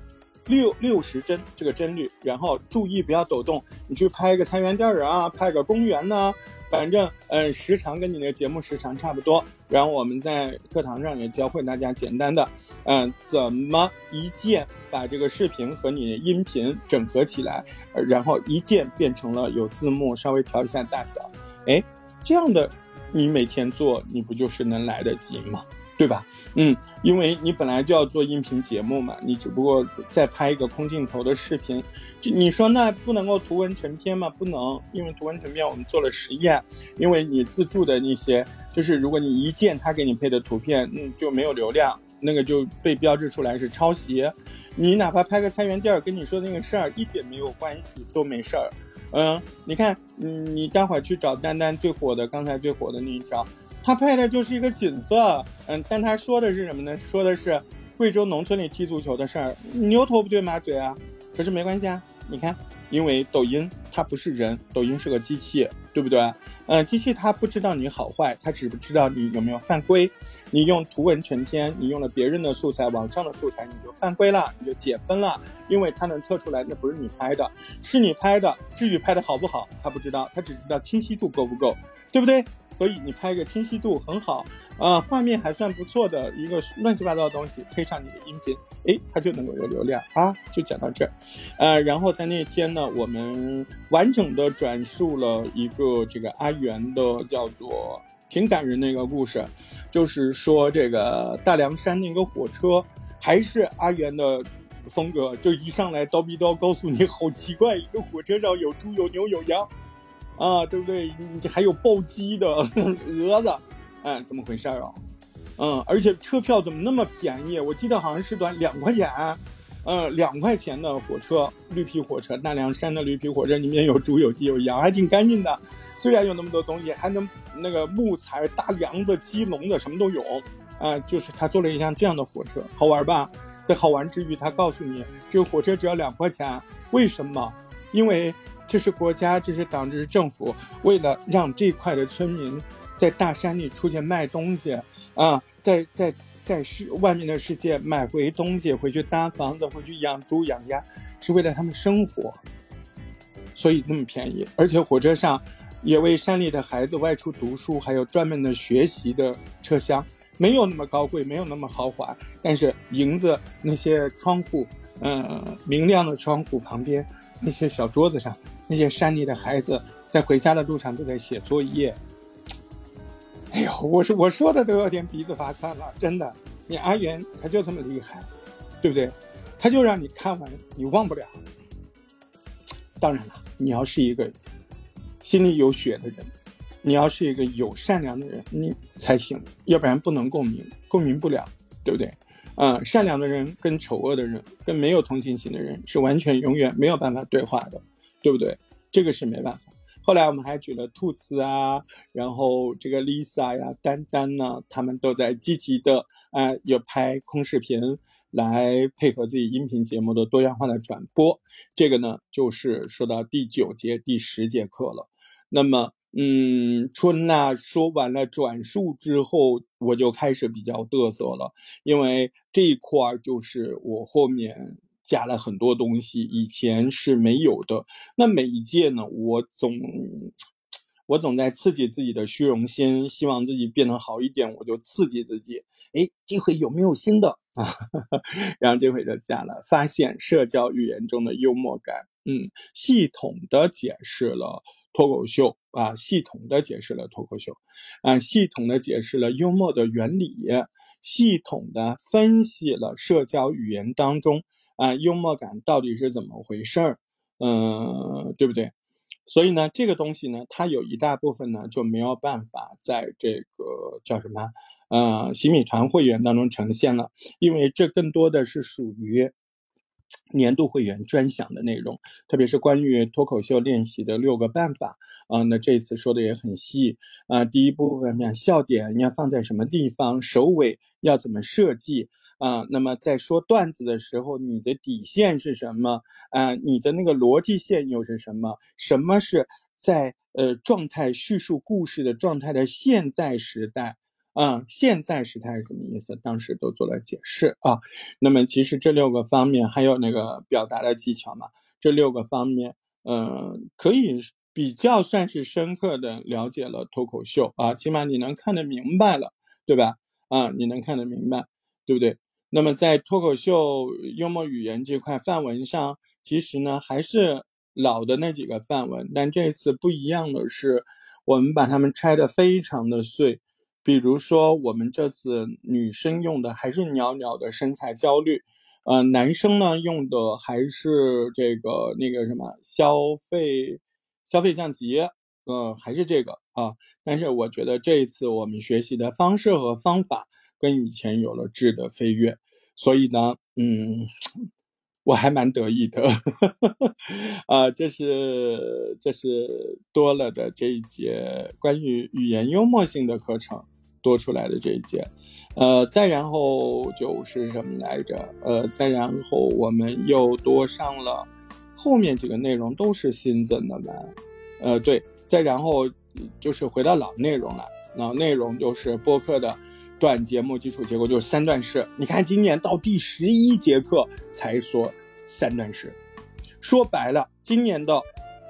六六十帧这个帧率，然后注意不要抖动。你去拍个菜园地儿啊，拍个公园呢，反正嗯时长跟你那个节目时长差不多。然后我们在课堂上也教会大家简单的，嗯，怎么一键把这个视频和你音频整合起来，然后一键变成了有字幕，稍微调一下大小。哎，这样的你每天做，你不就是能来得及吗？对吧？嗯，因为你本来就要做音频节目嘛，你只不过再拍一个空镜头的视频，就你说那不能够图文成片吗？不能，因为图文成片我们做了实验，因为你自助的那些，就是如果你一键他给你配的图片，嗯，就没有流量，那个就被标志出来是抄袭。你哪怕拍个菜园地儿，跟你说那个事儿一点没有关系，都没事儿。嗯，你看，嗯，你待会儿去找丹丹最火的，刚才最火的那一条。他拍的就是一个景色，嗯，但他说的是什么呢？说的是贵州农村里踢足球的事儿，牛头不对马嘴啊。可是没关系啊，你看，因为抖音它不是人，抖音是个机器，对不对？嗯，机器它不知道你好坏，它只不知道你有没有犯规。你用图文成片，你用了别人的素材，网上的素材，你就犯规了，你就减分了，因为它能测出来那不是你拍的，是你拍的。至于拍的好不好，他不知道，他只知道清晰度够不够。对不对？所以你拍个清晰度很好啊，画面还算不错的一个乱七八糟的东西，配上你的音频，哎，它就能够有流量啊。就讲到这儿，呃，然后在那天呢，我们完整的转述了一个这个阿元的叫做挺感人的一个故事，就是说这个大凉山那个火车还是阿元的风格，就一上来叨逼叨告诉你好奇怪，一个火车上有猪有牛有羊。啊，对不对？你还有暴击的 蛾子，哎，怎么回事啊？嗯，而且车票怎么那么便宜？我记得好像是短两块钱，嗯，两块钱的火车，绿皮火车，大凉山的绿皮火车里面有猪有鸡有羊，还挺干净的。虽然有那么多东西，还能那个木材、大梁子、鸡笼子什么都有，啊，就是他做了一辆这样的火车，好玩吧？在好玩之余，他告诉你，这个火车只要两块钱，为什么？因为。这是国家，这是党，这是政府，为了让这块的村民在大山里出去卖东西啊，在在在世外面的世界买回东西，回去搭房子，回去养猪养鸭，是为了他们生活，所以那么便宜。而且火车上也为山里的孩子外出读书，还有专门的学习的车厢，没有那么高贵，没有那么豪华，但是迎着那些窗户，嗯，明亮的窗户旁边那些小桌子上。那些山里的孩子在回家的路上都在写作业。哎呦，我说我说的都有点鼻子发酸了，真的。你阿元他就这么厉害，对不对？他就让你看完你忘不了。当然了，你要是一个心里有血的人，你要是一个有善良的人，你才行，要不然不能共鸣，共鸣不了，对不对？嗯，善良的人跟丑恶的人，跟没有同情心的人是完全永远没有办法对话的。对不对？这个是没办法。后来我们还举了兔子啊，然后这个 Lisa 呀、丹丹呢，他们都在积极的啊，有拍空视频来配合自己音频节目的多样化的转播。这个呢，就是说到第九节、第十节课了。那么，嗯，春娜说完了转述之后，我就开始比较嘚瑟了，因为这一块就是我后面。加了很多东西，以前是没有的。那每一届呢，我总我总在刺激自己的虚荣心，希望自己变得好一点，我就刺激自己。哎，这回有没有新的啊？然后这回就加了，发现社交语言中的幽默感。嗯，系统的解释了。脱口秀啊，系统的解释了脱口秀，啊，系统的解释了幽默的原理，系统的分析了社交语言当中啊幽默感到底是怎么回事儿，嗯，对不对？所以呢，这个东西呢，它有一大部分呢就没有办法在这个叫什么，呃，洗米团会员当中呈现了，因为这更多的是属于。年度会员专享的内容，特别是关于脱口秀练习的六个办法啊，那这次说的也很细啊。第一部分讲笑点要放在什么地方，首尾要怎么设计啊？那么在说段子的时候，你的底线是什么啊？你的那个逻辑线又是什么？什么是在呃状态叙述故事的状态的现在时代？啊，现在时态是什么意思？当时都做了解释啊。那么其实这六个方面还有那个表达的技巧嘛，这六个方面，嗯，可以比较算是深刻的了解了脱口秀啊，起码你能看得明白了，对吧？啊，你能看得明白，对不对？那么在脱口秀幽默语言这块范文上，其实呢还是老的那几个范文，但这次不一样的是，我们把它们拆得非常的碎。比如说，我们这次女生用的还是袅袅的身材焦虑，呃，男生呢用的还是这个那个什么消费消费降级，呃，还是这个啊。但是我觉得这一次我们学习的方式和方法跟以前有了质的飞跃，所以呢，嗯。我还蛮得意的，啊，这是这是多了的这一节关于语言幽默性的课程多出来的这一节，呃，再然后就是什么来着？呃，再然后我们又多上了后面几个内容都是新增的嘛？呃，对，再然后就是回到老内容了，老内容就是播客的。短节目基础结构就是三段式。你看，今年到第十一节课才说三段式，说白了，今年的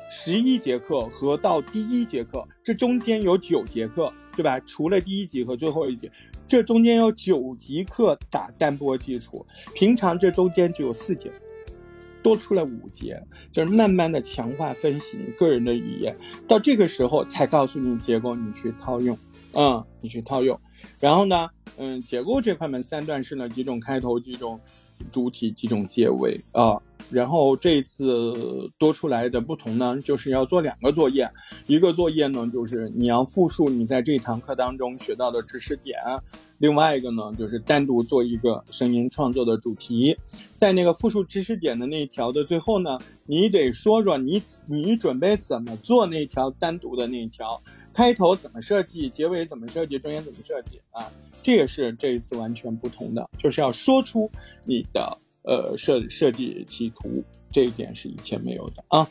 十一节课和到第一节课，这中间有九节课，对吧？除了第一节和最后一节，这中间有九节课打单播基础。平常这中间只有四节，多出了五节，就是慢慢的强化分析你个人的语言。到这个时候才告诉你结构，你去套用，嗯，你去套用。然后呢，嗯，结构这块呢三段式呢，几种开头，几种主体，几种结尾啊。然后这次多出来的不同呢，就是要做两个作业，一个作业呢就是你要复述你在这堂课当中学到的知识点，另外一个呢就是单独做一个声音创作的主题，在那个复述知识点的那一条的最后呢，你得说说你你准备怎么做那条单独的那一条，开头怎么设计，结尾怎么设计，中间怎么设计啊？这也是这一次完全不同的，就是要说出你的。呃，设设计企图这一点是以前没有的啊，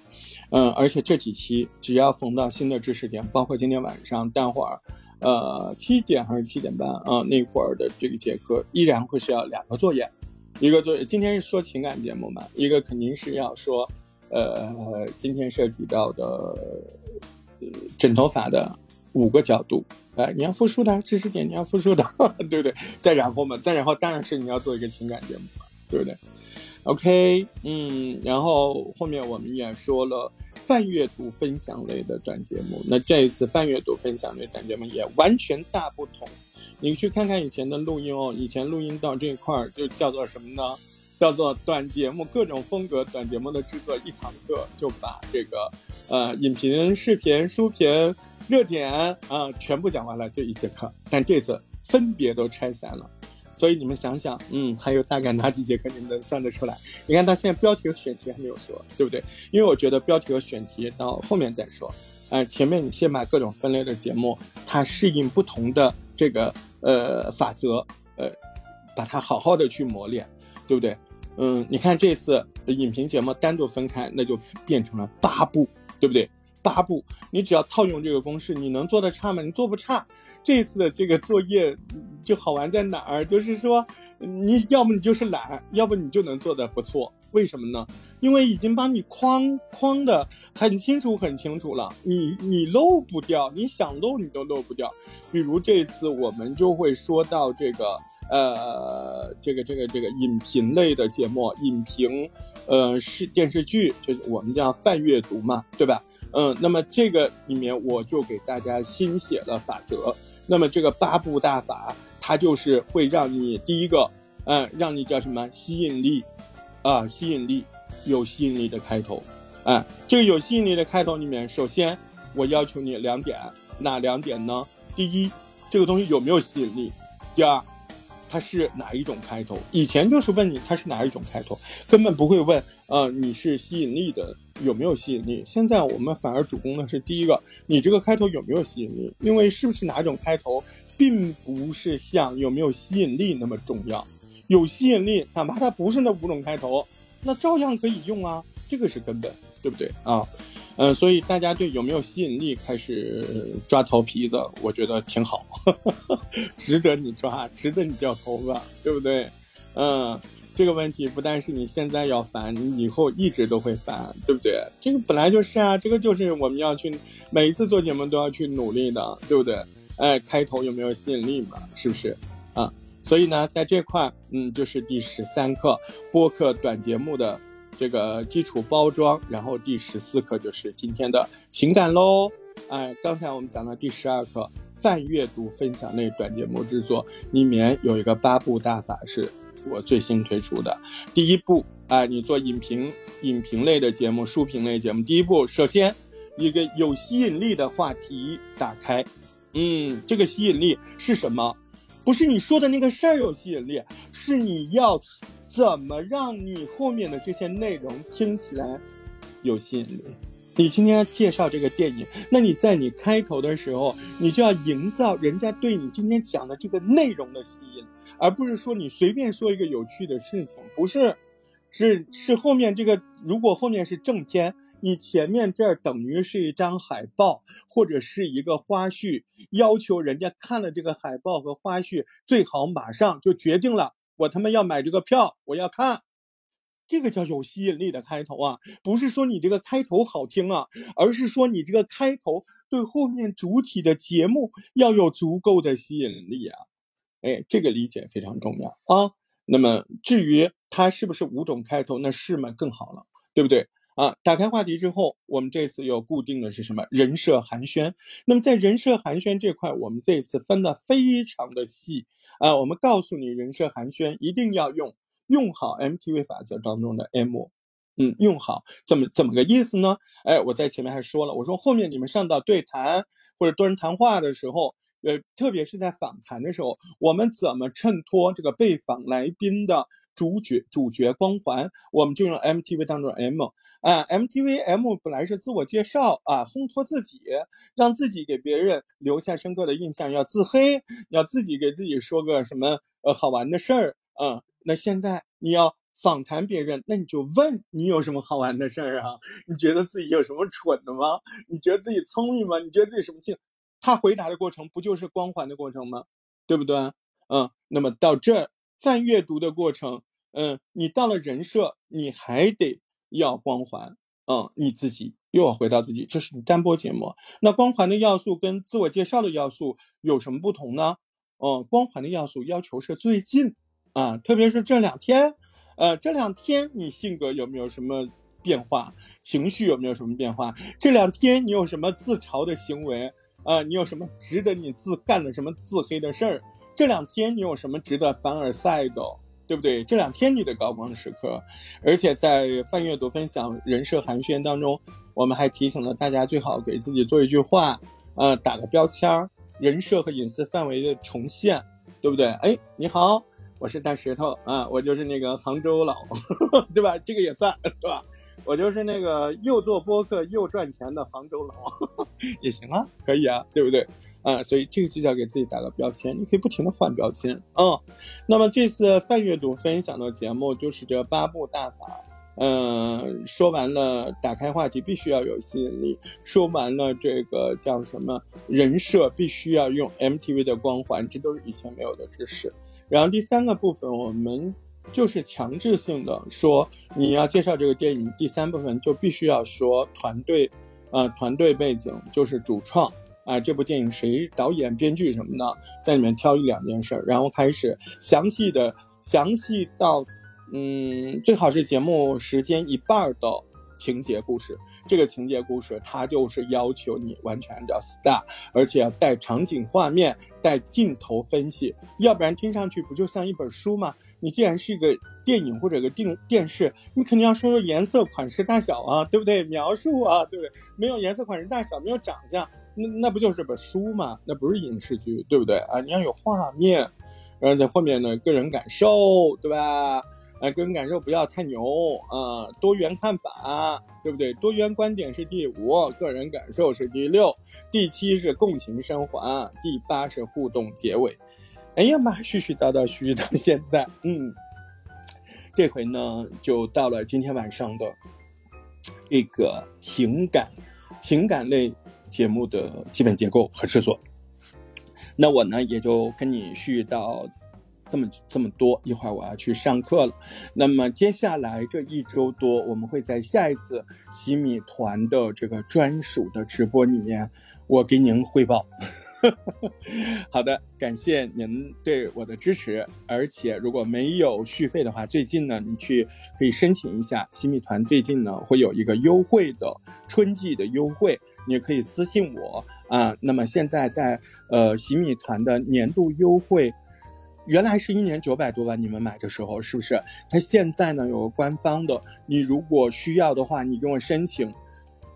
嗯，而且这几期只要逢到新的知识点，包括今天晚上待会儿，呃，七点还是七点半啊那会儿的这个节课，依然会是要两个作业，一个作业今天是说情感节目嘛，一个肯定是要说，呃，今天涉及到的，呃，枕头法的五个角度，你要复述的知识点，你要复述的，对不对？再然后嘛，再然后当然是你要做一个情感节目。对不对？OK，嗯，然后后面我们也说了泛阅读分享类的短节目，那这一次泛阅读分享类短节目也完全大不同。你去看看以前的录音哦，以前录音到这一块儿就叫做什么呢？叫做短节目，各种风格短节目的制作，一堂课就把这个呃影评、视频、书评、热点啊全部讲完了，这一节课。但这次分别都拆散了。所以你们想想，嗯，还有大概哪几节课你们能算得出来？你看到现在标题和选题还没有说，对不对？因为我觉得标题和选题到后面再说。呃，前面你先把各种分类的节目，它适应不同的这个呃法则，呃，把它好好的去磨练，对不对？嗯，你看这次影评节目单独分开，那就变成了八部，对不对？八步，你只要套用这个公式，你能做的差吗？你做不差。这次的这个作业就好玩在哪儿？就是说，你要么你就是懒，要不你就能做的不错。为什么呢？因为已经把你框框的很清楚很清楚了，你你漏不掉，你想漏你都漏不掉。比如这次我们就会说到这个。呃，这个这个这个影评类的节目，影评，呃，是电视剧，就是我们叫泛阅读嘛，对吧？嗯，那么这个里面我就给大家新写了法则。那么这个八步大法，它就是会让你第一个，嗯，让你叫什么吸引力，啊，吸引力，有吸引力的开头，哎，这个有吸引力的开头里面，首先我要求你两点，哪两点呢？第一，这个东西有没有吸引力？第二。它是哪一种开头？以前就是问你它是哪一种开头，根本不会问，呃，你是吸引力的有没有吸引力？现在我们反而主攻的是第一个，你这个开头有没有吸引力？因为是不是哪种开头，并不是像有没有吸引力那么重要，有吸引力，哪怕它不是那五种开头，那照样可以用啊，这个是根本，对不对啊？嗯，所以大家对有没有吸引力开始抓头皮子，我觉得挺好，值得你抓，值得你掉头发，对不对？嗯，这个问题不但是你现在要烦，你以后一直都会烦，对不对？这个本来就是啊，这个就是我们要去每一次做节目都要去努力的，对不对？哎，开头有没有吸引力嘛？是不是？啊，所以呢，在这块，嗯，就是第十三课播客短节目的。这个基础包装，然后第十四课就是今天的情感喽。哎，刚才我们讲了第十二课泛阅读分享类短节目制作，里面有一个八步大法是我最新推出的。第一步，哎，你做影评、影评类的节目、书评类节目，第一步，首先一个有吸引力的话题打开。嗯，这个吸引力是什么？不是你说的那个事儿有吸引力，是你要。怎么让你后面的这些内容听起来有吸引力？你今天要介绍这个电影，那你在你开头的时候，你就要营造人家对你今天讲的这个内容的吸引，而不是说你随便说一个有趣的事情，不是，是是后面这个，如果后面是正片，你前面这儿等于是一张海报或者是一个花絮，要求人家看了这个海报和花絮，最好马上就决定了。我他妈要买这个票，我要看，这个叫有吸引力的开头啊！不是说你这个开头好听啊，而是说你这个开头对后面主体的节目要有足够的吸引力啊！哎，这个理解非常重要啊。那么至于它是不是五种开头，那是嘛更好了，对不对？啊，打开话题之后，我们这次有固定的是什么人设寒暄？那么在人设寒暄这块，我们这次分的非常的细啊。我们告诉你，人设寒暄一定要用用好 MTV 法则当中的 M，嗯，用好怎么怎么个意思呢？哎，我在前面还说了，我说后面你们上到对谈或者多人谈话的时候，呃，特别是在访谈的时候，我们怎么衬托这个被访来宾的？主角主角光环，我们就用 MTV 当中 M 啊，MTV M 本来是自我介绍啊，烘托自己，让自己给别人留下深刻的印象，要自黑，要自己给自己说个什么呃好玩的事儿啊。那现在你要访谈别人，那你就问你有什么好玩的事儿啊？你觉得自己有什么蠢的吗？你觉得自己聪明吗？你觉得自己什么性？他回答的过程不就是光环的过程吗？对不对？嗯，那么到这儿泛阅读的过程。嗯，你到了人设，你还得要光环，嗯，你自己又要回到自己，这是你单播节目。那光环的要素跟自我介绍的要素有什么不同呢？嗯，光环的要素要求是最近啊，特别是这两天，呃，这两天你性格有没有什么变化，情绪有没有什么变化？这两天你有什么自嘲的行为啊？你有什么值得你自干的什么自黑的事儿？这两天你有什么值得凡尔赛的？对不对？这两天你的高光时刻，而且在泛阅读分享人设寒暄当中，我们还提醒了大家最好给自己做一句话，呃，打个标签儿，人设和隐私范围的重现，对不对？哎，你好，我是大石头啊，我就是那个杭州佬，对吧？这个也算，对吧？我就是那个又做播客又赚钱的杭州佬，也行啊，可以啊，对不对？啊，所以这个就叫给自己打个标签，你可以不停的换标签啊。那么这次泛阅读分享的节目就是这八部大法。嗯，说完了，打开话题必须要有吸引力。说完了，这个叫什么人设必须要用 MTV 的光环，这都是以前没有的知识。然后第三个部分，我们就是强制性的说，你要介绍这个电影，第三部分就必须要说团队，呃，团队背景就是主创啊，这部电影谁导演、编剧什么的，在里面挑一两件事儿，然后开始详细的、详细到。嗯，最好是节目时间一半的情节故事。这个情节故事，它就是要求你完全按照 star，而且要带场景画面、带镜头分析，要不然听上去不就像一本书吗？你既然是一个电影或者个电电视，你肯定要说说颜色、款式、大小啊，对不对？描述啊，对不对？没有颜色、款式、大小，没有长相，那那不就是本书吗？那不是影视剧，对不对啊？你要有画面，然后在后面呢，个人感受，对吧？哎，个人感受不要太牛啊！多元看法，对不对？多元观点是第五，个人感受是第六，第七是共情升华，第八是互动结尾。哎呀妈，絮絮叨叨，絮到现在，嗯，这回呢就到了今天晚上的这个情感情感类节目的基本结构和制作。那我呢也就跟你絮絮到。这么这么多，一会儿我要去上课了。那么接下来这一周多，我们会在下一次洗米团的这个专属的直播里面，我给您汇报。好的，感谢您对我的支持。而且如果没有续费的话，最近呢，你去可以申请一下洗米团，最近呢会有一个优惠的春季的优惠，你可以私信我啊。那么现在在呃洗米团的年度优惠。原来是一年九百多万，你们买的时候是不是？它现在呢有官方的，你如果需要的话，你跟我申请。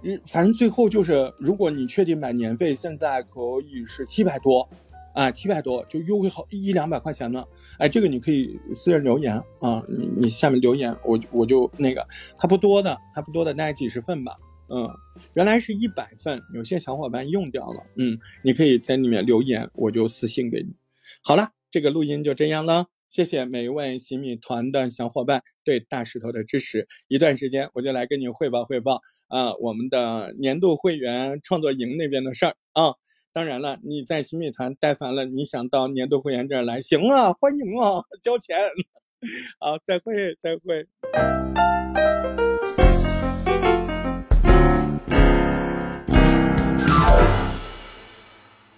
嗯，反正最后就是，如果你确定买年费，现在可以是七百多，啊，七百多就优惠好一两百块钱呢。哎，这个你可以私人留言啊，你你下面留言，我我就那个，它不多的，它不多的，大概几十份吧。嗯，原来是一百份，有些小伙伴用掉了。嗯，你可以在里面留言，我就私信给你。好了。这个录音就这样了，谢谢每一位洗米团的小伙伴对大石头的支持。一段时间我就来跟你汇报汇报啊，我们的年度会员创作营那边的事儿啊。当然了，你在洗米团待烦了，你想到年度会员这儿来，行啊，欢迎啊，交钱。好，再会，再会。